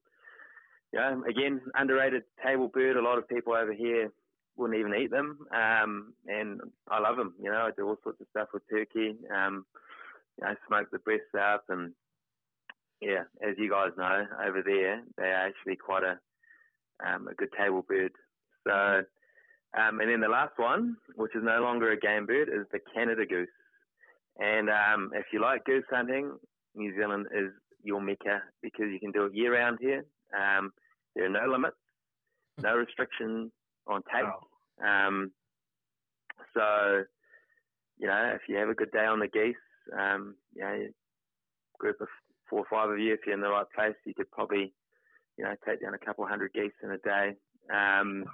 you know, again, underrated table bird. A lot of people over here wouldn't even eat them, um, and I love them. You know, I do all sorts of stuff with turkey. Um, know, smoke the breasts up, and yeah, as you guys know, over there they are actually quite a um, a good table bird. So, um, and then the last one, which is no longer a game bird, is the Canada goose. And um, if you like goose hunting, New Zealand is your mecca because you can do it year round here. Um, there are no limits, no restrictions on take. Um, so, you know, if you have a good day on the geese, um, you know, group of four or five of you, if you're in the right place, you could probably, you know, take down a couple hundred geese in a day. Um,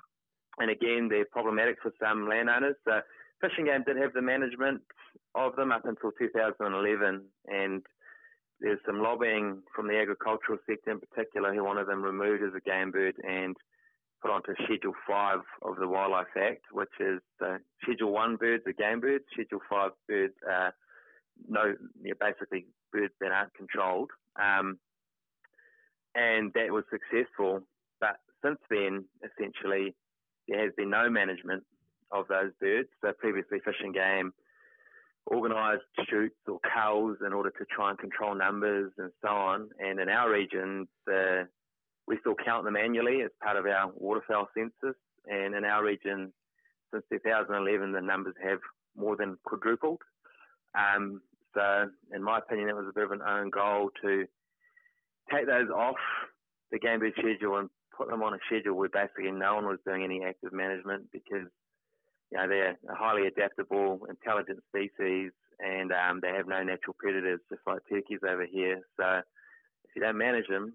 and again, they're problematic for some landowners. So Fish and Game did have the management of them up until 2011, and there's some lobbying from the agricultural sector in particular who wanted them removed as a game bird and put onto Schedule 5 of the Wildlife Act, which is Schedule 1 birds are game birds, Schedule 5 birds are no, basically birds that aren't controlled. Um, and that was successful. But since then, essentially, there has been no management of those birds. So previously, Fish and Game organised shoots or culls in order to try and control numbers and so on. And in our region, the, we still count them annually as part of our waterfowl census. And in our region, since 2011, the numbers have more than quadrupled. Um, so, in my opinion, it was a bit of an own goal to take those off the game bird schedule and put them on a schedule where basically no one was doing any active management because you know they're a highly adaptable, intelligent species, and um, they have no natural predators, just like turkeys over here. So if you don't manage them,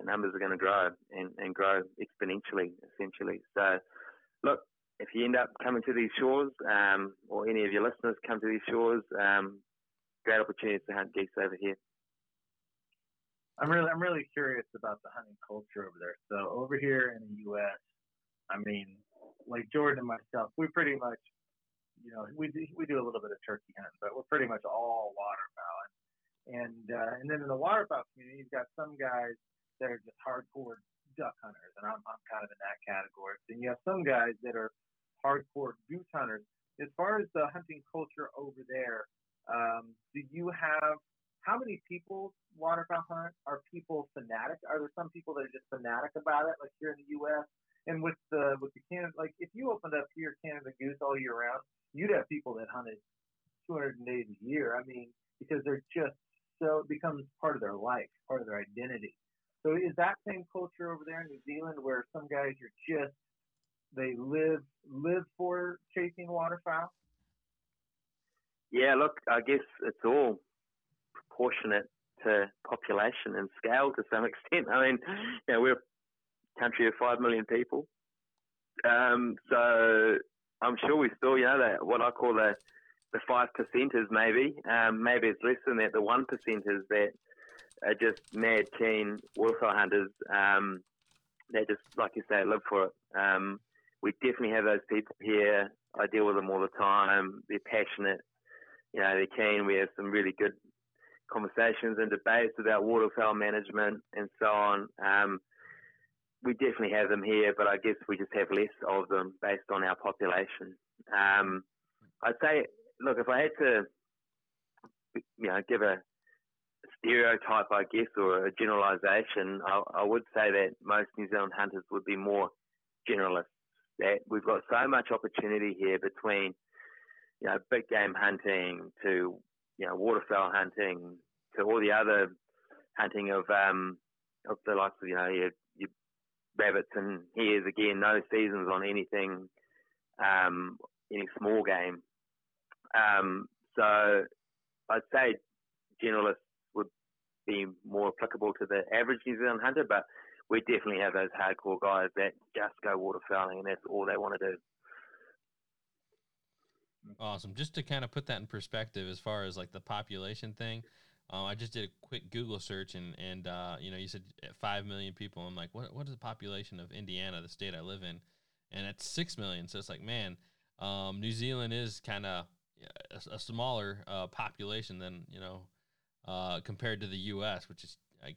the numbers are going to grow and, and grow exponentially, essentially. So look, if you end up coming to these shores, um, or any of your listeners come to these shores, um, great opportunities to hunt geese over here. I'm really I'm really curious about the hunting culture over there. So over here in the U.S., I mean, like Jordan and myself, we pretty much, you know, we do, we do a little bit of turkey hunting, but we're pretty much all waterfowl. And uh, and then in the waterfowl community, you've got some guys that are just hardcore duck hunters, and I'm I'm kind of in that category. Then you have some guys that are hardcore goose hunters. As far as the hunting culture over there, um, do you have how many people waterfowl hunt? Are people fanatic? Are there some people that are just fanatic about it, like here in the U.S. and with the with the Canada? Like if you opened up here Canada Goose all year round, you'd have people that hunted 200 days a year. I mean, because they're just so it becomes part of their life, part of their identity. So is that same culture over there in New Zealand where some guys are just they live live for chasing waterfowl? Yeah, look, I guess it's all proportionate to population and scale to some extent. I mean, you know, we're a country of five million people, um, so I'm sure we still, you know, that what I call the the five percenters, maybe, um, maybe it's less than that. The one percenters that are just mad keen waterfowl hunters. Um, they just, like you say, live for it. Um, we definitely have those people here. I deal with them all the time. They're passionate. You know, they're keen. We have some really good conversations and debates about waterfowl management and so on. Um, we definitely have them here, but I guess we just have less of them based on our population. Um, I'd say, look, if I had to, you know, give a, stereotype, I guess, or a generalisation, I, I would say that most New Zealand hunters would be more generalists. That we've got so much opportunity here between, you know, big game hunting to, you know, waterfowl hunting to all the other hunting of um of the likes of you know your, your rabbits and hares again, no seasons on anything, um, any small game. Um, so I'd say generalists be more applicable to the average New Zealand hunter, but we definitely have those hardcore guys that just go waterfowling and that's all they want to do. Awesome. Just to kind of put that in perspective, as far as like the population thing, uh, I just did a quick Google search and and uh, you know you said five million people. I'm like, what what is the population of Indiana, the state I live in? And it's six million. So it's like, man, um, New Zealand is kind of a, a, smaller uh, population than you know uh, compared to the U.S., which is like,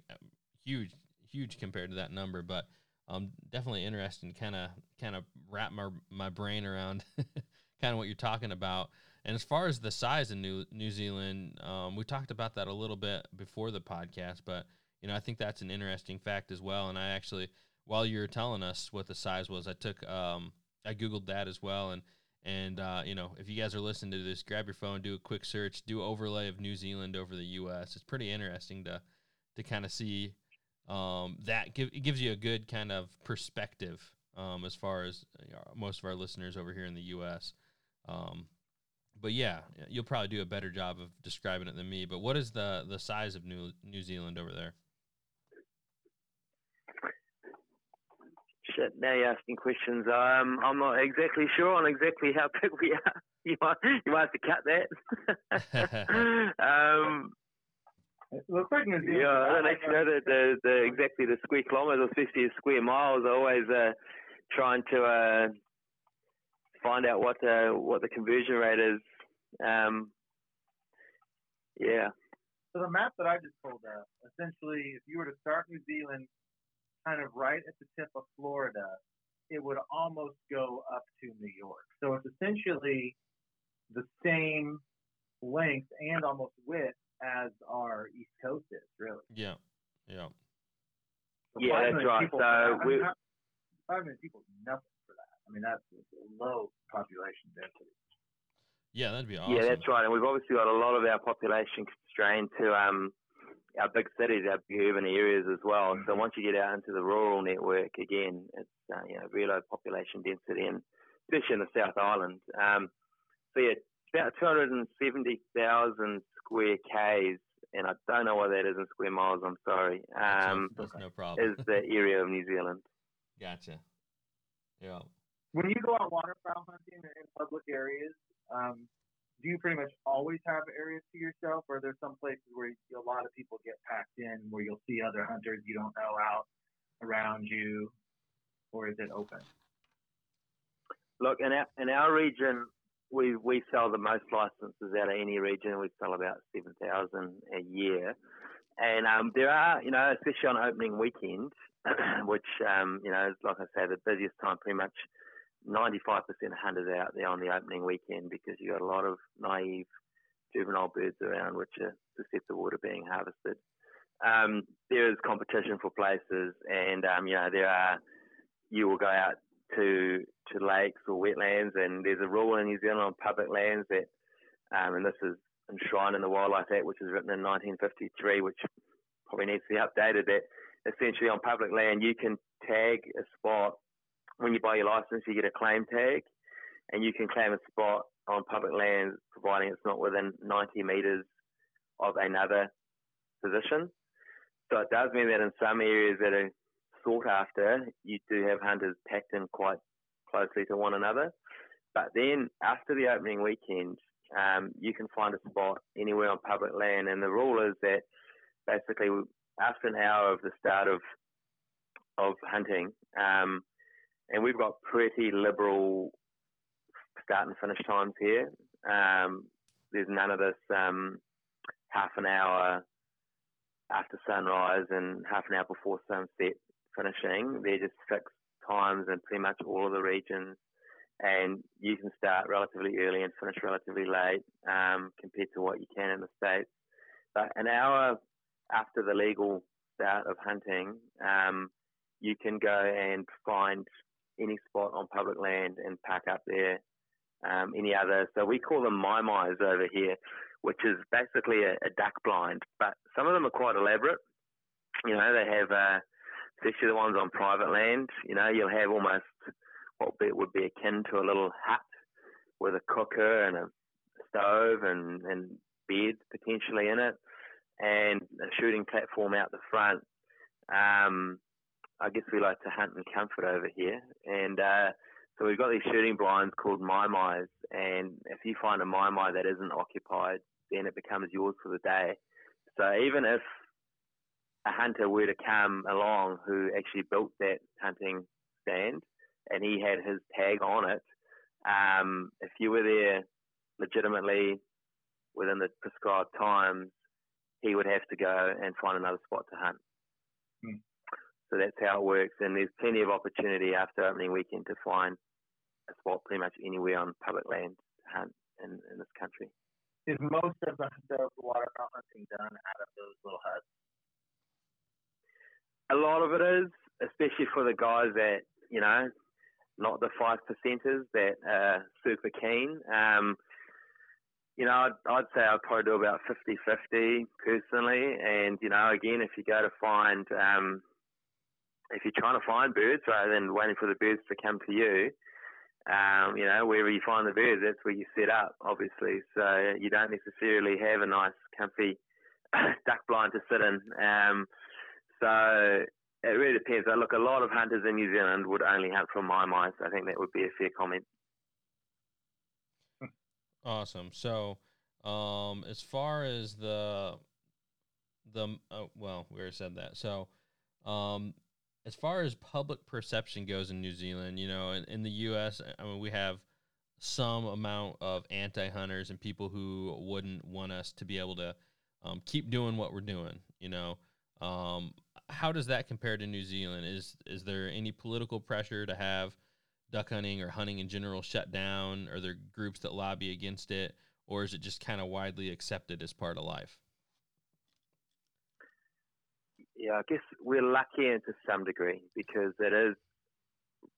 huge, huge compared to that number. But um, definitely interested interesting. Kind of kind of wrap my my brain around kind of what you're talking about. And as far as the size in New New Zealand, um, we talked about that a little bit before the podcast, but you know I think that's an interesting fact as well. And I actually, while you were telling us what the size was, I took um, I googled that as well, and and uh, you know if you guys are listening to this, grab your phone, do a quick search, do overlay of New Zealand over the U.S. It's pretty interesting to to kind of see um, that. Give, it gives you a good kind of perspective um, as far as you know, most of our listeners over here in the U.S. Um, but yeah, you'll probably do a better job of describing it than me. But what is the the size of New New Zealand over there? Shit, now you're asking questions. Um, I'm not exactly sure on exactly how big we are. You might you might have to cut that. um, it looks like New Zealand. Yeah, I don't actually know the, the, the exactly the square kilometers, especially square miles. I always uh, trying to uh, find out what the what the conversion rate is um, yeah. So the map that I just pulled up, essentially, if you were to start New Zealand kind of right at the tip of Florida, it would almost go up to New York. So it's essentially the same length and almost width as our East Coast is, really. Yeah. Yeah. So yeah, that's right. So I mean, we, five million people, nothing for that. I mean, that's low population density. Yeah, that'd be awesome. Yeah, that's right. And we've obviously got a lot of our population constrained to um, our big cities, our big urban areas as well. Mm-hmm. So once you get out into the rural network, again, it's uh, you know very low population density, and especially in the South Island. Um, so yeah, about 270,000 square k's, and I don't know what that is in square miles. I'm sorry. Um, that's, no problem. is the area of New Zealand. Gotcha. Yeah. When you go out waterfowl hunting in public areas, um, do you pretty much always have areas to yourself, or are there some places where a lot of people get packed in, where you'll see other hunters you don't know out around you, or is it open? Look, in our in our region, we we sell the most licenses out of any region. We sell about seven thousand a year, and um, there are, you know, especially on opening weekend, which um, you know, like I say, the busiest time pretty much 95% hunters out there on the opening weekend because you've got a lot of naive juvenile birds around which are susceptible to being harvested. Um, there is competition for places, and um, you know there are. You will go out to to lakes or wetlands, and there's a rule in New Zealand on public lands that, um, and this is enshrined in the Wildlife Act, which was written in 1953, which probably needs to be updated. That essentially on public land you can tag a spot when you buy your license, you get a claim tag, and you can claim a spot on public land, providing it's not within 90 metres of another position. So it does mean that in some areas that are sought after, you do have hunters packed in quite closely to one another. But then after the opening weekend, um, you can find a spot anywhere on public land, and the rule is that basically after an hour of the start of of hunting, um, and we've got pretty liberal start and finish times here. Um, there's none of this um, half an hour after sunrise and half an hour before sunset finishing. They're just fixed times in pretty much all of the regions. And you can start relatively early and finish relatively late um, compared to what you can in the States. But an hour after the legal start of hunting, um, you can go and find any spot on public land and park up there. Um, any other, so we call them mai mais over here, which is basically a, a, duck blind, but some of them are quite elaborate. You know, they have, uh, especially the ones on private land. You know, you'll have almost what would be akin to a little hut with a cooker and a stove and, and beds potentially in it, and a shooting platform out the front. Um, I guess we like to hunt in comfort over here, and uh, so we've got these shooting blinds called mai mais, and if you find a mai mai that isn't occupied, then it becomes yours for the day. So even if a hunter were to come along who actually built that hunting stand and he had his tag on it, um, if you were there legitimately within the prescribed times, he would have to go and find another spot to hunt. So that's how it works. And there's plenty of opportunity after opening weekend to find a spot pretty much anywhere on public land to hunt in, in this country. Is most of the, the waterfowl hunting done out of those little huts? A lot of it is, especially for the guys that, you know, not the five percenters that are super keen. Um, you know, I'd, I'd, say I'd probably do about 50 50 personally. And, you know, again, if you go to find, um, if you're trying to find birds rather than waiting for the birds to come to you, um, you know, wherever you find the birds, that's where you set up, obviously. So you don't necessarily have a nice, comfy duck blind to sit in. Um, so it really depends. I look, a lot of hunters in New Zealand would only hunt from mai mais. I think that would be a fair comment. Awesome. So, um, as far as the the uh, well, we already said that. So, um, as far as public perception goes in New Zealand, you know, in, in the U.S., I mean, we have some amount of anti-hunters and people who wouldn't want us to be able to um, keep doing what we're doing. You know, um, how does that compare to New Zealand? Is is there any political pressure to have duck hunting or hunting in general shut down? Are there groups that lobby against it, or is it just kind of widely accepted as part of life? Yeah, I guess we're lucky to some degree because it is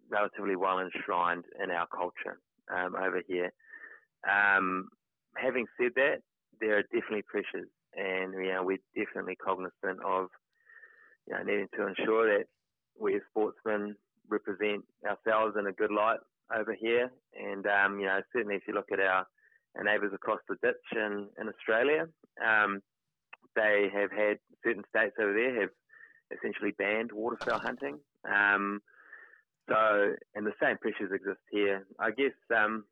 relatively well enshrined in our culture um, over here. Um, having said that, there are definitely pressures, and you know we're definitely cognizant of you know needing to ensure that we as sportsmen represent ourselves in a good light over here. And um, you know, certainly if you look at our, our neighbours across the ditch in, in Australia, um, they have had certain states over there have essentially banned waterfowl hunting. Um, so, and the same pressures exist here. I guess um,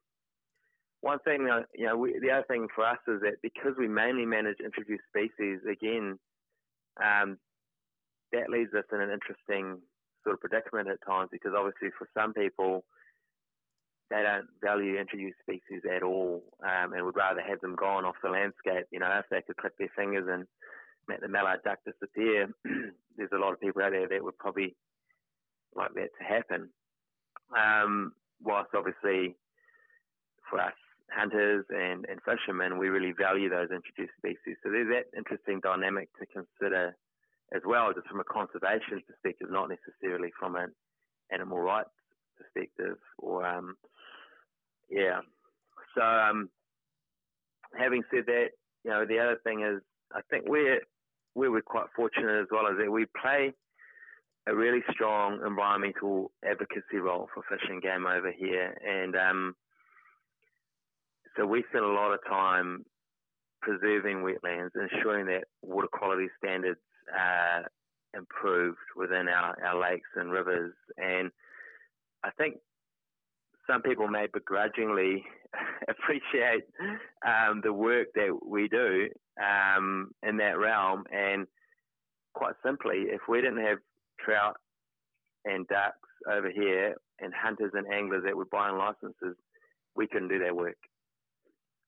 one thing, you know, we, the other thing for us is that because we mainly manage introduced species, again, um, that leaves us in an interesting sort of predicament at times because obviously for some people they don't value introduced species at all um, and would rather have them gone off the landscape. You know, if they could click their fingers and make the mallard duck disappear, there's a lot of people out there that would probably like that to happen. Um, whilst obviously for us hunters and, and fishermen, we really value those introduced species. So there's that interesting dynamic to consider as well, just from a conservation perspective, not necessarily from an animal rights perspective. Or um, yeah, so um, having said that, you know, the other thing is, I think we're we we're quite fortunate as well as that we play a really strong environmental advocacy role for fish and game over here, and um, so we spend a lot of time preserving wetlands, ensuring that water quality standards are improved within our, our lakes and rivers. And I think some people may begrudgingly appreciate um, the work that we do um, in that realm. And quite simply, if we didn't have trout and ducks over here and hunters and anglers that were buying licenses, we couldn't do that work.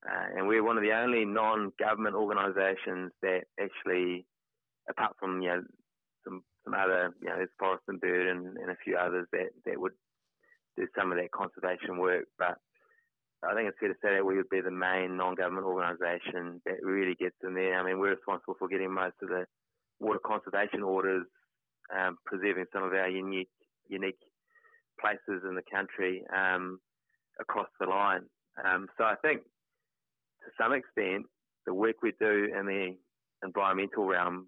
Uh, and we're one of the only non-government organisations that actually apart from you know some some other you know there's Forest and Bird and, and a few others that that would do some of that conservation work, but I think it's fair to say that we would be the main non-government organisation that really gets in there. I mean, we're responsible for getting most of the water conservation orders, um, preserving some of our unique unique places in the country um, across the line. Um, so I think to some extent the work we do in the environmental realm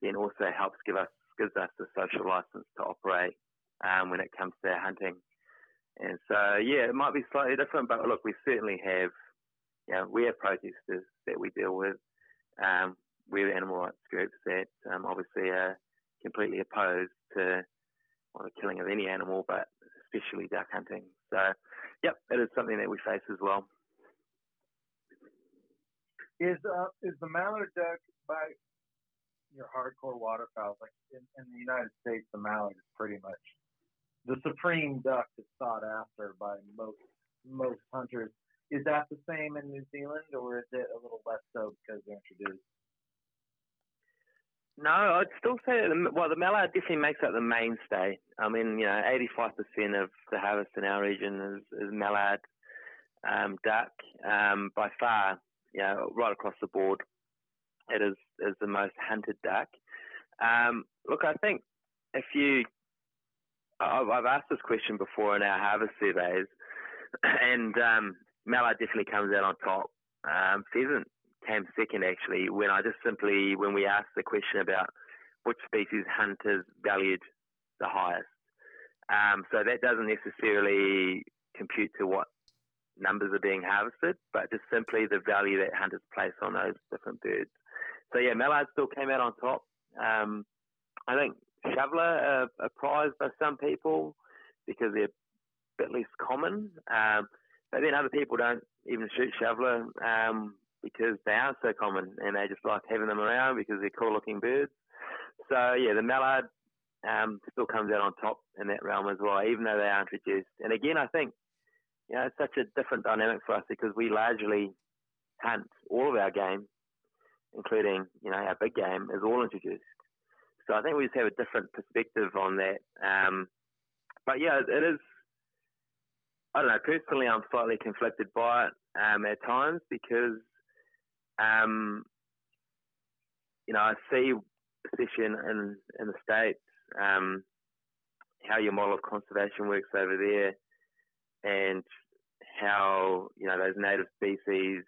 then also helps give us gives us the social license to operate um, when it comes to hunting. And so yeah, it might be slightly different, but look, we certainly have you know, we have protesters that we deal with. Um, we're animal rights groups that um, obviously are completely opposed to well, the killing of any animal, but especially duck hunting. So, yep, it is something that we face as well. Is uh, is the mallard duck by your hardcore waterfowl? Like in, in the United States, the mallard is pretty much the supreme duck that's sought after by most most hunters. Is that the same in New Zealand, or is it a little less so because they're introduced? No, I'd still say the, well, the mallard definitely makes up the mainstay. I mean, you know, 85% of the harvest in our region is, is mallard um, duck. Um, by far, you know, right across the board, it is is the most hunted duck. Um, look, I think if you, I've, asked this question before in our harvest surveys, and um, mallard definitely comes out on top. Um, pheasant came second actually when I just simply when we asked the question about which species hunters valued the highest. Um, so that doesn't necessarily compute to what numbers are being harvested, but just simply the value that hunters place on those different birds. So yeah, mallard still came out on top. Um, I think shoveler are, are, prized by some people because they're a bit less common. Um, but then other people don't even shoot shoveler um, because they are so common and they just like having them around because they're cool looking birds. So yeah, the mallard um, still comes out on top in that realm as well, even though they aren't introduced. And again, I think you know it's such a different dynamic for us because we largely hunt all of our game, including you know our big game, is all introduced. So I think we just have a different perspective on that. Um, but yeah, it is. I don't know. Personally, I'm slightly conflicted by it um, at times because um, you know, I see, especially in, in, the States, um, how your model of conservation works over there and how, you know, those native species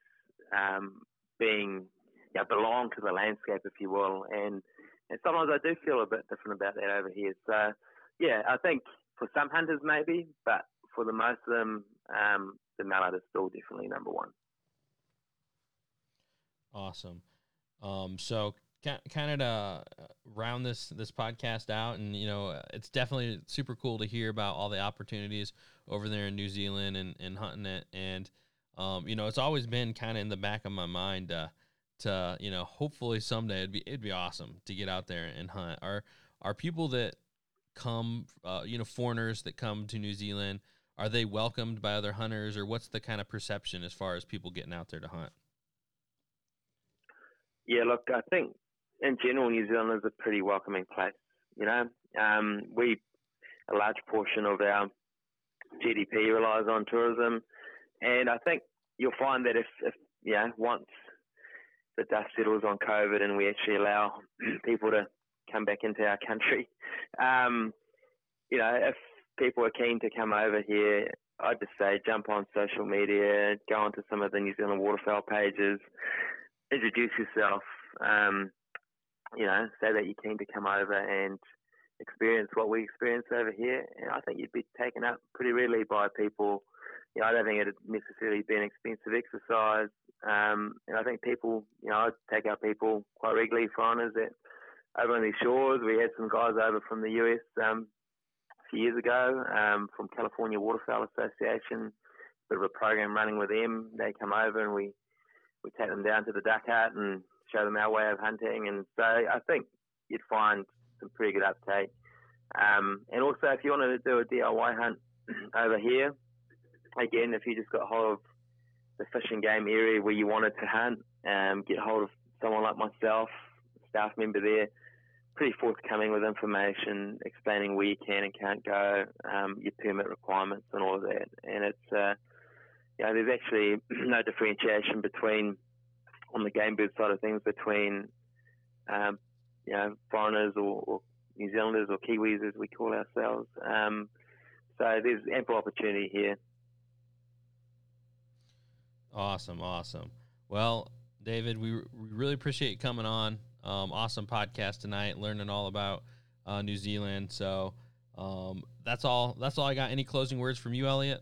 um, being, you know, belong to the landscape, if you will. And, and sometimes I do feel a bit different about that over here. So, yeah, I think for some hunters maybe, but for the most of them, um, the mallard is still definitely number one. Awesome. Um, so kind of to round this this podcast out, and you know, it's definitely super cool to hear about all the opportunities over there in New Zealand and, and hunting it. And um, you know, it's always been kind of in the back of my mind uh, to you know, hopefully someday it'd be it'd be awesome to get out there and hunt. Are are people that come, uh, you know, foreigners that come to New Zealand? Are they welcomed by other hunters, or what's the kind of perception as far as people getting out there to hunt? Yeah, look, I think in general, New Zealand is a pretty welcoming place. You know, um, we a large portion of our GDP relies on tourism, and I think you'll find that if, if once the dust settles on COVID and we actually allow people to come back into our country, um, you know, if people are keen to come over here, I'd just say jump on social media, go onto some of the New Zealand waterfowl pages, introduce yourself. Um, you know, say that you're keen to come over and experience what we experience over here. And I think you'd be taken up pretty readily by people. You know, I don't think it'd necessarily be an expensive exercise. Um, and I think people, you know, I take out people quite regularly for honours that over on these shores. We had some guys over from the US um, a few years ago um, from California Waterfowl Association. Bit of a program running with them. They come over and we we take them down to the duck hut and show them our way of hunting. And so I think you'd find some pretty good uptake. Um, and also, if you wanted to do a DIY hunt over here, again, if you just got hold of the Fish and Game area where you wanted to hunt, um, get hold of someone like myself, staff member there, pretty forthcoming with information explaining where you can and can't go, um, your permit requirements and all of that. And it's uh, know, there's actually no differentiation between, on the game bird side of things, between, um, you know foreigners or, or New Zealanders or Kiwis as we call ourselves. Um, so there's ample opportunity here. Awesome, awesome. Well, David, we, we really appreciate you coming on. Um, awesome podcast tonight, learning all about uh, New Zealand. So um, that's all. That's all I got. Any closing words from you, Elliot?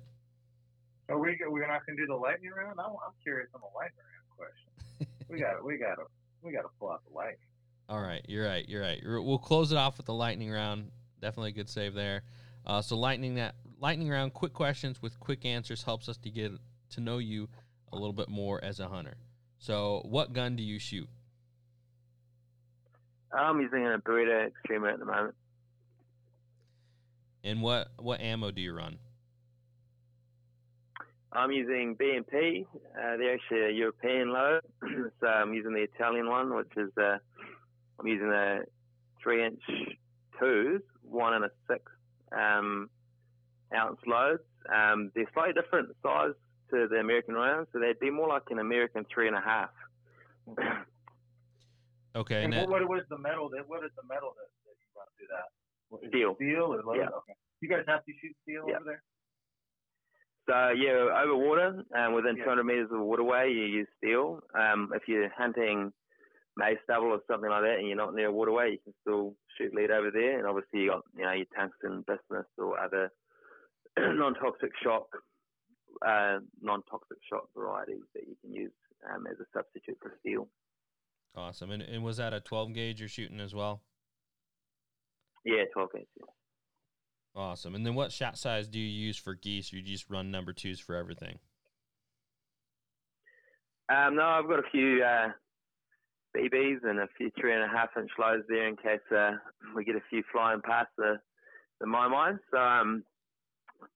Are we we're not gonna do the lightning round? I'm, I'm curious on the lightning round question. we got we got to we got to pull out the lightning. All right, you're right. You're right. We'll close it off with the lightning round. Definitely a good save there. Uh, so lightning that lightning round, quick questions with quick answers helps us to get to know you a little bit more as a hunter. So, what gun do you shoot? I'm using a Beretta Xtrema at the moment. And what what ammo do you run? I'm using B&P. Uh, they're actually a European load, so I'm using the Italian one, which is uh, I'm using the three inch twos, one and a six um, ounce loads. Um, they're slightly different size to the American rounds, so they'd be more like an American three and a half. okay. And, and what, what is the metal that what is the metal that, that you run through that? Steel. Steel or lead? Yeah. Okay. You guys have to shoot steel Yeah. over there? So yeah, over water, um, within Yeah. 200 meters of a waterway, you use steel. Um, if you're hunting maize stubble or something like that, and you're not near a waterway, you can still shoot lead over there. And obviously, you got you know your tungsten bismuth or other non-toxic shock, uh, non-toxic shot varieties that you can use um, as a substitute for steel. Awesome. And, and was that a 12 gauge you're shooting as well? Yeah, 12 gauge. yeah. Awesome. And then what shot size do you use for geese? Or you just run number twos for everything? Um, no, I've got a few uh, BBs and a few three and a half inch lows there in case uh, we get a few flying past the the my mine. So um,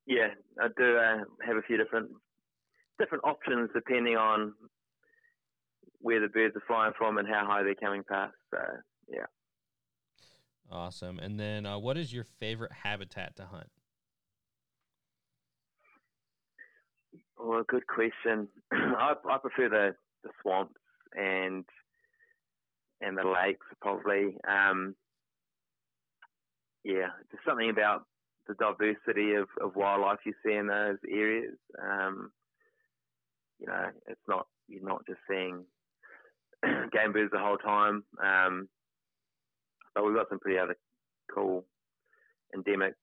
yeah, I do uh, have a few different different options depending on where the birds are flying from and how high they're coming past. So yeah, Awesome. And then uh, what is your favorite habitat to hunt? well, good question. I, I prefer the, the swamps and and the lakes probably. Um, yeah, just something about the diversity of, of wildlife you see in those areas. Um, you know, it's not you're not just seeing game birds the whole time. Um, but we've got some pretty other cool endemic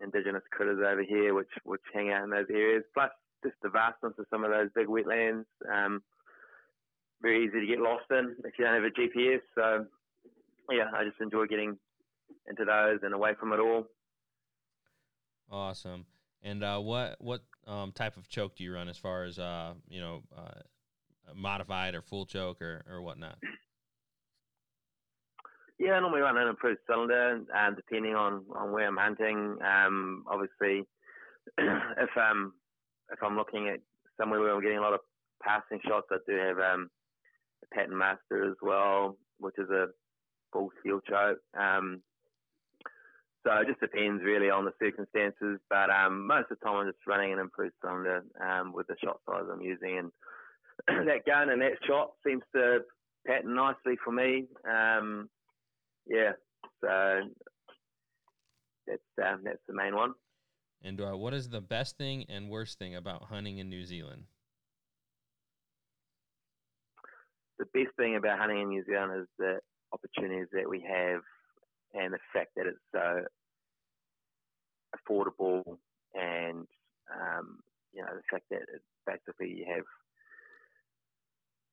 indigenous critters over here, which which hang out in those areas. Plus, just the vastness of some of those big wetlands. Um, very easy to get lost in if you don't have a GPS. So, yeah, I just enjoy getting into those and away from it all. Awesome. And uh, what what um, type of choke do you run as far as uh, you know uh, modified or full choke or, or whatnot? Yeah, I normally run an improved cylinder, um, depending on, on where I'm hunting. Um, obviously, if um if I'm looking at somewhere where I'm getting a lot of passing shots, I do have um, a Pattern Master as well, which is a full steel choke. Um, so it just depends really on the circumstances, but um, most of the time I'm just running an improved cylinder um, with the shot size I'm using, and that gun and that shot seems to pattern nicely for me. Um, yeah, so that's um, that's the main one. And uh, what is the best thing and worst thing about hunting in New Zealand? The best thing about hunting in New Zealand is the opportunities that we have, and the fact that it's so affordable, and um, you know the fact that basically you have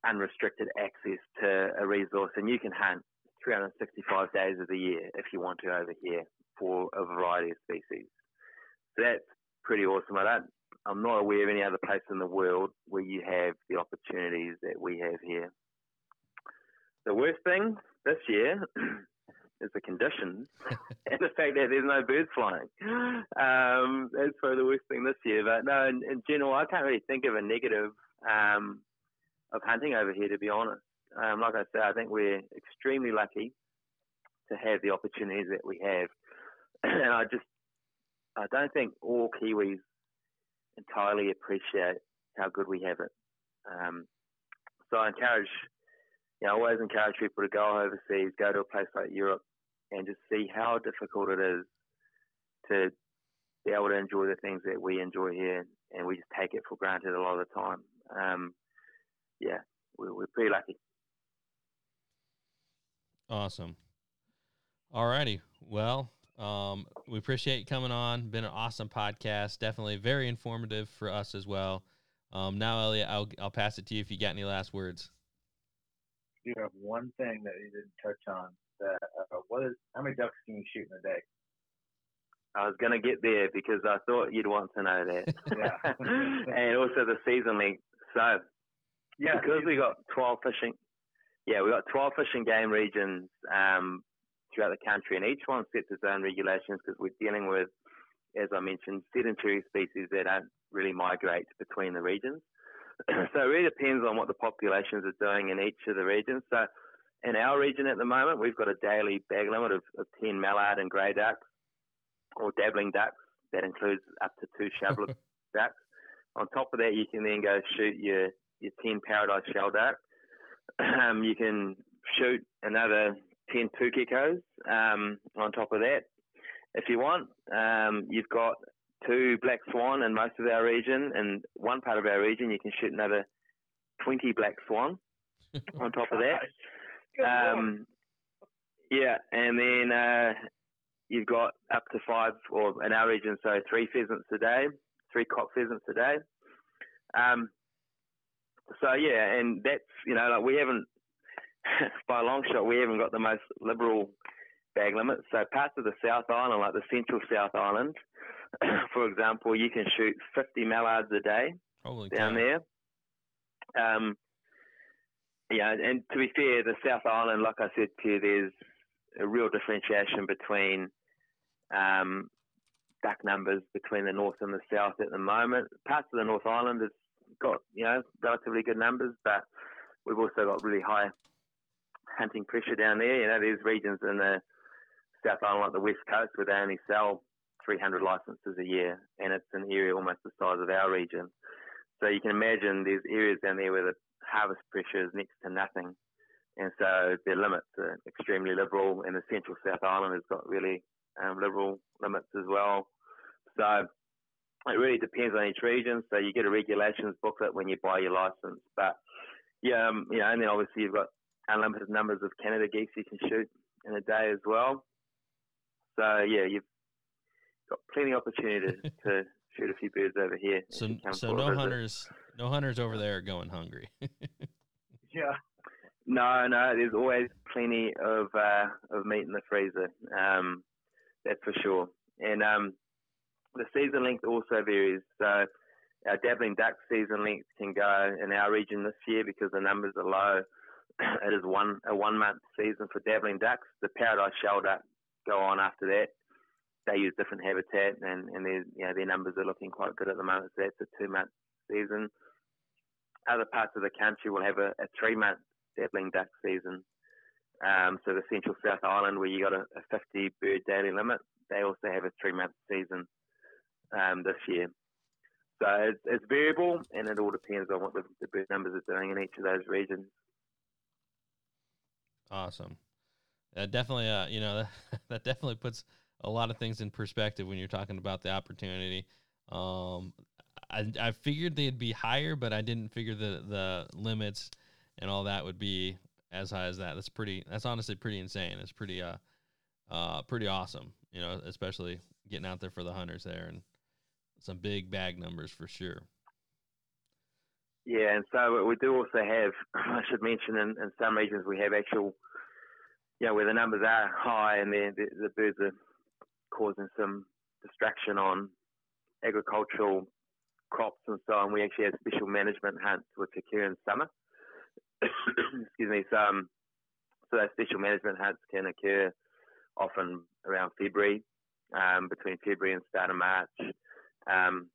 unrestricted access to a resource, and you can hunt 365 days of the year if you want to over here for a variety of species. So that's pretty awesome. I don't, I'm not aware of any other place in the world where you have the opportunities that we have here. The worst thing this year is the conditions and the fact that there's no birds flying. Um, that's probably the worst thing this year. But no, in, in general, I can't really think of a negative um, of hunting over here, to be honest. Um, like I said, I think we're extremely lucky to have the opportunities that we have, and I just I don't think all Kiwis entirely appreciate how good we have it. Um, so I encourage you know, I always encourage people to go overseas, go to a place like Europe, and just see how difficult it is to be able to enjoy the things that we enjoy here, and we just take it for granted a lot of the time. Um, yeah, we're, we're pretty lucky. Awesome. Alrighty. Well, um, we appreciate you coming on. Been an awesome podcast. Definitely very informative for us as well. Um, now, Elliot, I'll I'll pass it to you if you got any last words. You have one thing that you didn't touch on. That uh, what is how many ducks can you shoot in a day? I was going to get there because I thought you'd want to know that. Yeah. and also the season length. So, Yeah, because we got 12 fishing, yeah, we got 12 Fish and Game regions um, throughout the country, and each one sets its own regulations because we're dealing with, as I mentioned, sedentary species that don't really migrate between the regions. so it really depends on what the populations are doing in each of the regions. So in our region at the moment, we've got a daily bag limit of, of 10 mallard and grey ducks, or dabbling ducks. That includes up to two shoveler ducks. On top of that, you can then go shoot your, your 10 paradise shelduck. Um, you can shoot another 10 pukekos um, on top of that if you want. Um, you've got two black swan in most of our region, and one part of our region you can shoot another 20 black swan on top of that. Um, yeah, and then uh, you've got up to five, or in our region, so three pheasants a day, three cock pheasants a day. Um, so yeah, and that's you know like we haven't by a long shot we haven't got the most liberal bag limits. So parts of the South Island, like the Central South Island, for example, you can shoot 50 mallards a day Holy down cow. there. Um, yeah, and to be fair, the South Island, like I said to you, there's a real differentiation between um, duck numbers between the north and the south at the moment. Parts of the North Island has got you know relatively good numbers, but we've also got really high hunting pressure down there. You know, there's regions in the South Island like the West Coast where they only sell 300 licenses a year, and it's an area almost the size of our region. So you can imagine there's areas down there where the harvest pressure is next to nothing. And so their limits are extremely liberal, and the central South Island has got really um, liberal limits as well. So it really depends on each region. So you get a regulations booklet when you buy your license. But yeah, um, you know, and then obviously you've got unlimited numbers of Canada geese you can shoot in a day as well. So yeah, you've got plenty of opportunity to, shoot a few birds over here. So so no hunters no hunters over there are going hungry. yeah. No, no, there's always plenty of uh, of meat in the freezer. Um, that's for sure. And um, the season length also varies. So our dabbling duck season length can go in our region this year because the numbers are low. it is one a one month season for dabbling ducks. The paradise shelduck go on after that. They use different habitat and and their you know their numbers are looking quite good at the moment. So that's a two month season. Other parts of the country will have a, a three month dabbling duck season. Um, so the Central South Island, where you got a, a 50 bird daily limit, they also have a three month season um, this year. So it's, it's variable, and it all depends on what the, the bird numbers are doing in each of those regions. awesome. Definitely uh you know that, that definitely puts a lot of things in perspective when you're talking about the opportunity. Um I, I figured they'd be higher, but I didn't figure the the limits and all that would be as high as that. That's pretty. That's honestly pretty insane. It's pretty uh uh pretty awesome. You know, especially getting out there for the hunters there and some big bag numbers for sure. Yeah, and so we do also have, I should mention, in, in some regions we have actual, you know, where the numbers are high and the, the, the birds are causing some distraction on agricultural crops and so on. We actually have special management hunts which occur in summer. Excuse me. So, um, so those special management hunts can occur often around February, um, between February and start of March. Um,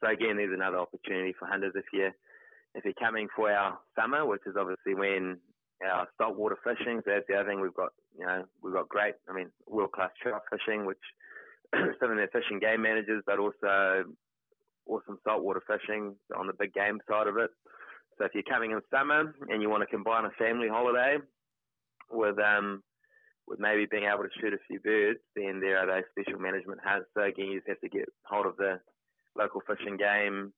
so again, there's another opportunity for hunters if you if you're coming for our summer, which is obviously when our saltwater fishing. So that's the other thing we've got. You know, we've got great. I mean, world class trout fishing, which some of their Fish and Game managers, but also awesome saltwater fishing on the big game side of it. So if you're coming in summer and you want to combine a family holiday with um, with maybe being able to shoot a few birds, then there are those special management hunts. So again, you just have to get hold of the local fish and game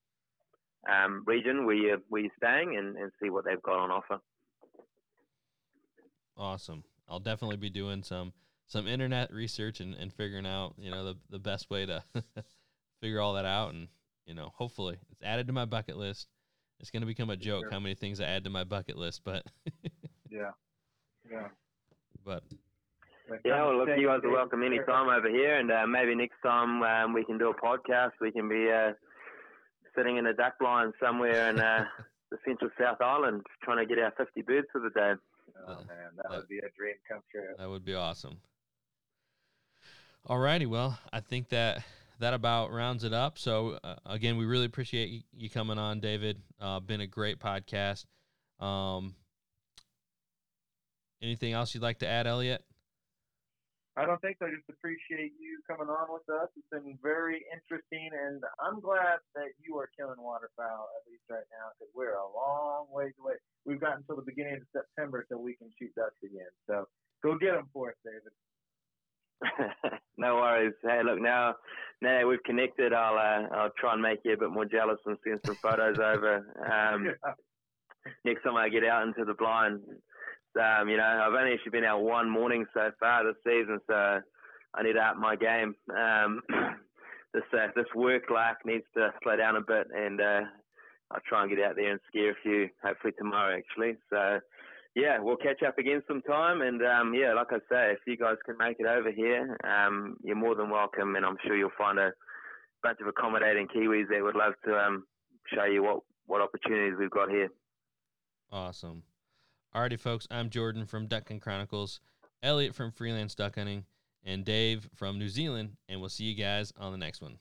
um, region where you're, where you're staying and, and see what they've got on offer. Awesome. I'll definitely be doing some some internet research and, and figuring out, you know, the, the best way to figure all that out and, you know, hopefully it's added to my bucket list. It's gonna become a joke Sure. how many things I add to my bucket list, but Yeah. Yeah. but Yeah, well, look, you guys are welcome to anytime over here, and uh, maybe next time um, we can do a podcast. We can be uh, sitting in a duck blind somewhere in uh, the central South Island, trying to get our 50 birds for the day. Oh man, that that- would be a dream come true. that would be awesome. Alrighty, well, I think that that about rounds it up. So uh, again, we really appreciate you, coming on, David. Uh, been a great podcast. Um, anything else you'd like to add, Elliot? I don't think so. I just appreciate you coming on with us. It's been very interesting, and I'm glad that you are killing waterfowl at least right now because we're a long ways away. We've got until the beginning of September till we can shoot ducks again. So go get them for us, David. no worries. Hey, look now, now that we've connected, I'll uh, I'll try and make you a bit more jealous and send some photos over. Um, next time I get out into the blind. Um, you know, I've only actually been out one morning so far this season, so I need to up my game. Um, this uh, this work life needs to slow down a bit, and uh, I'll try and get out there and scare a few. Hopefully tomorrow, actually. So yeah, we'll catch up again sometime. And um, yeah, like I say, if you guys can make it over here, um, you're more than welcome, and I'm sure you'll find a bunch of accommodating Kiwis that would love to um, show you what what opportunities we've got here. Awesome. Alrighty, folks. I'm Jordan from Duck Ducking Chronicles, Elliot from Freelance Duck Hunting, and Dave from New Zealand. And we'll see you guys on the next one.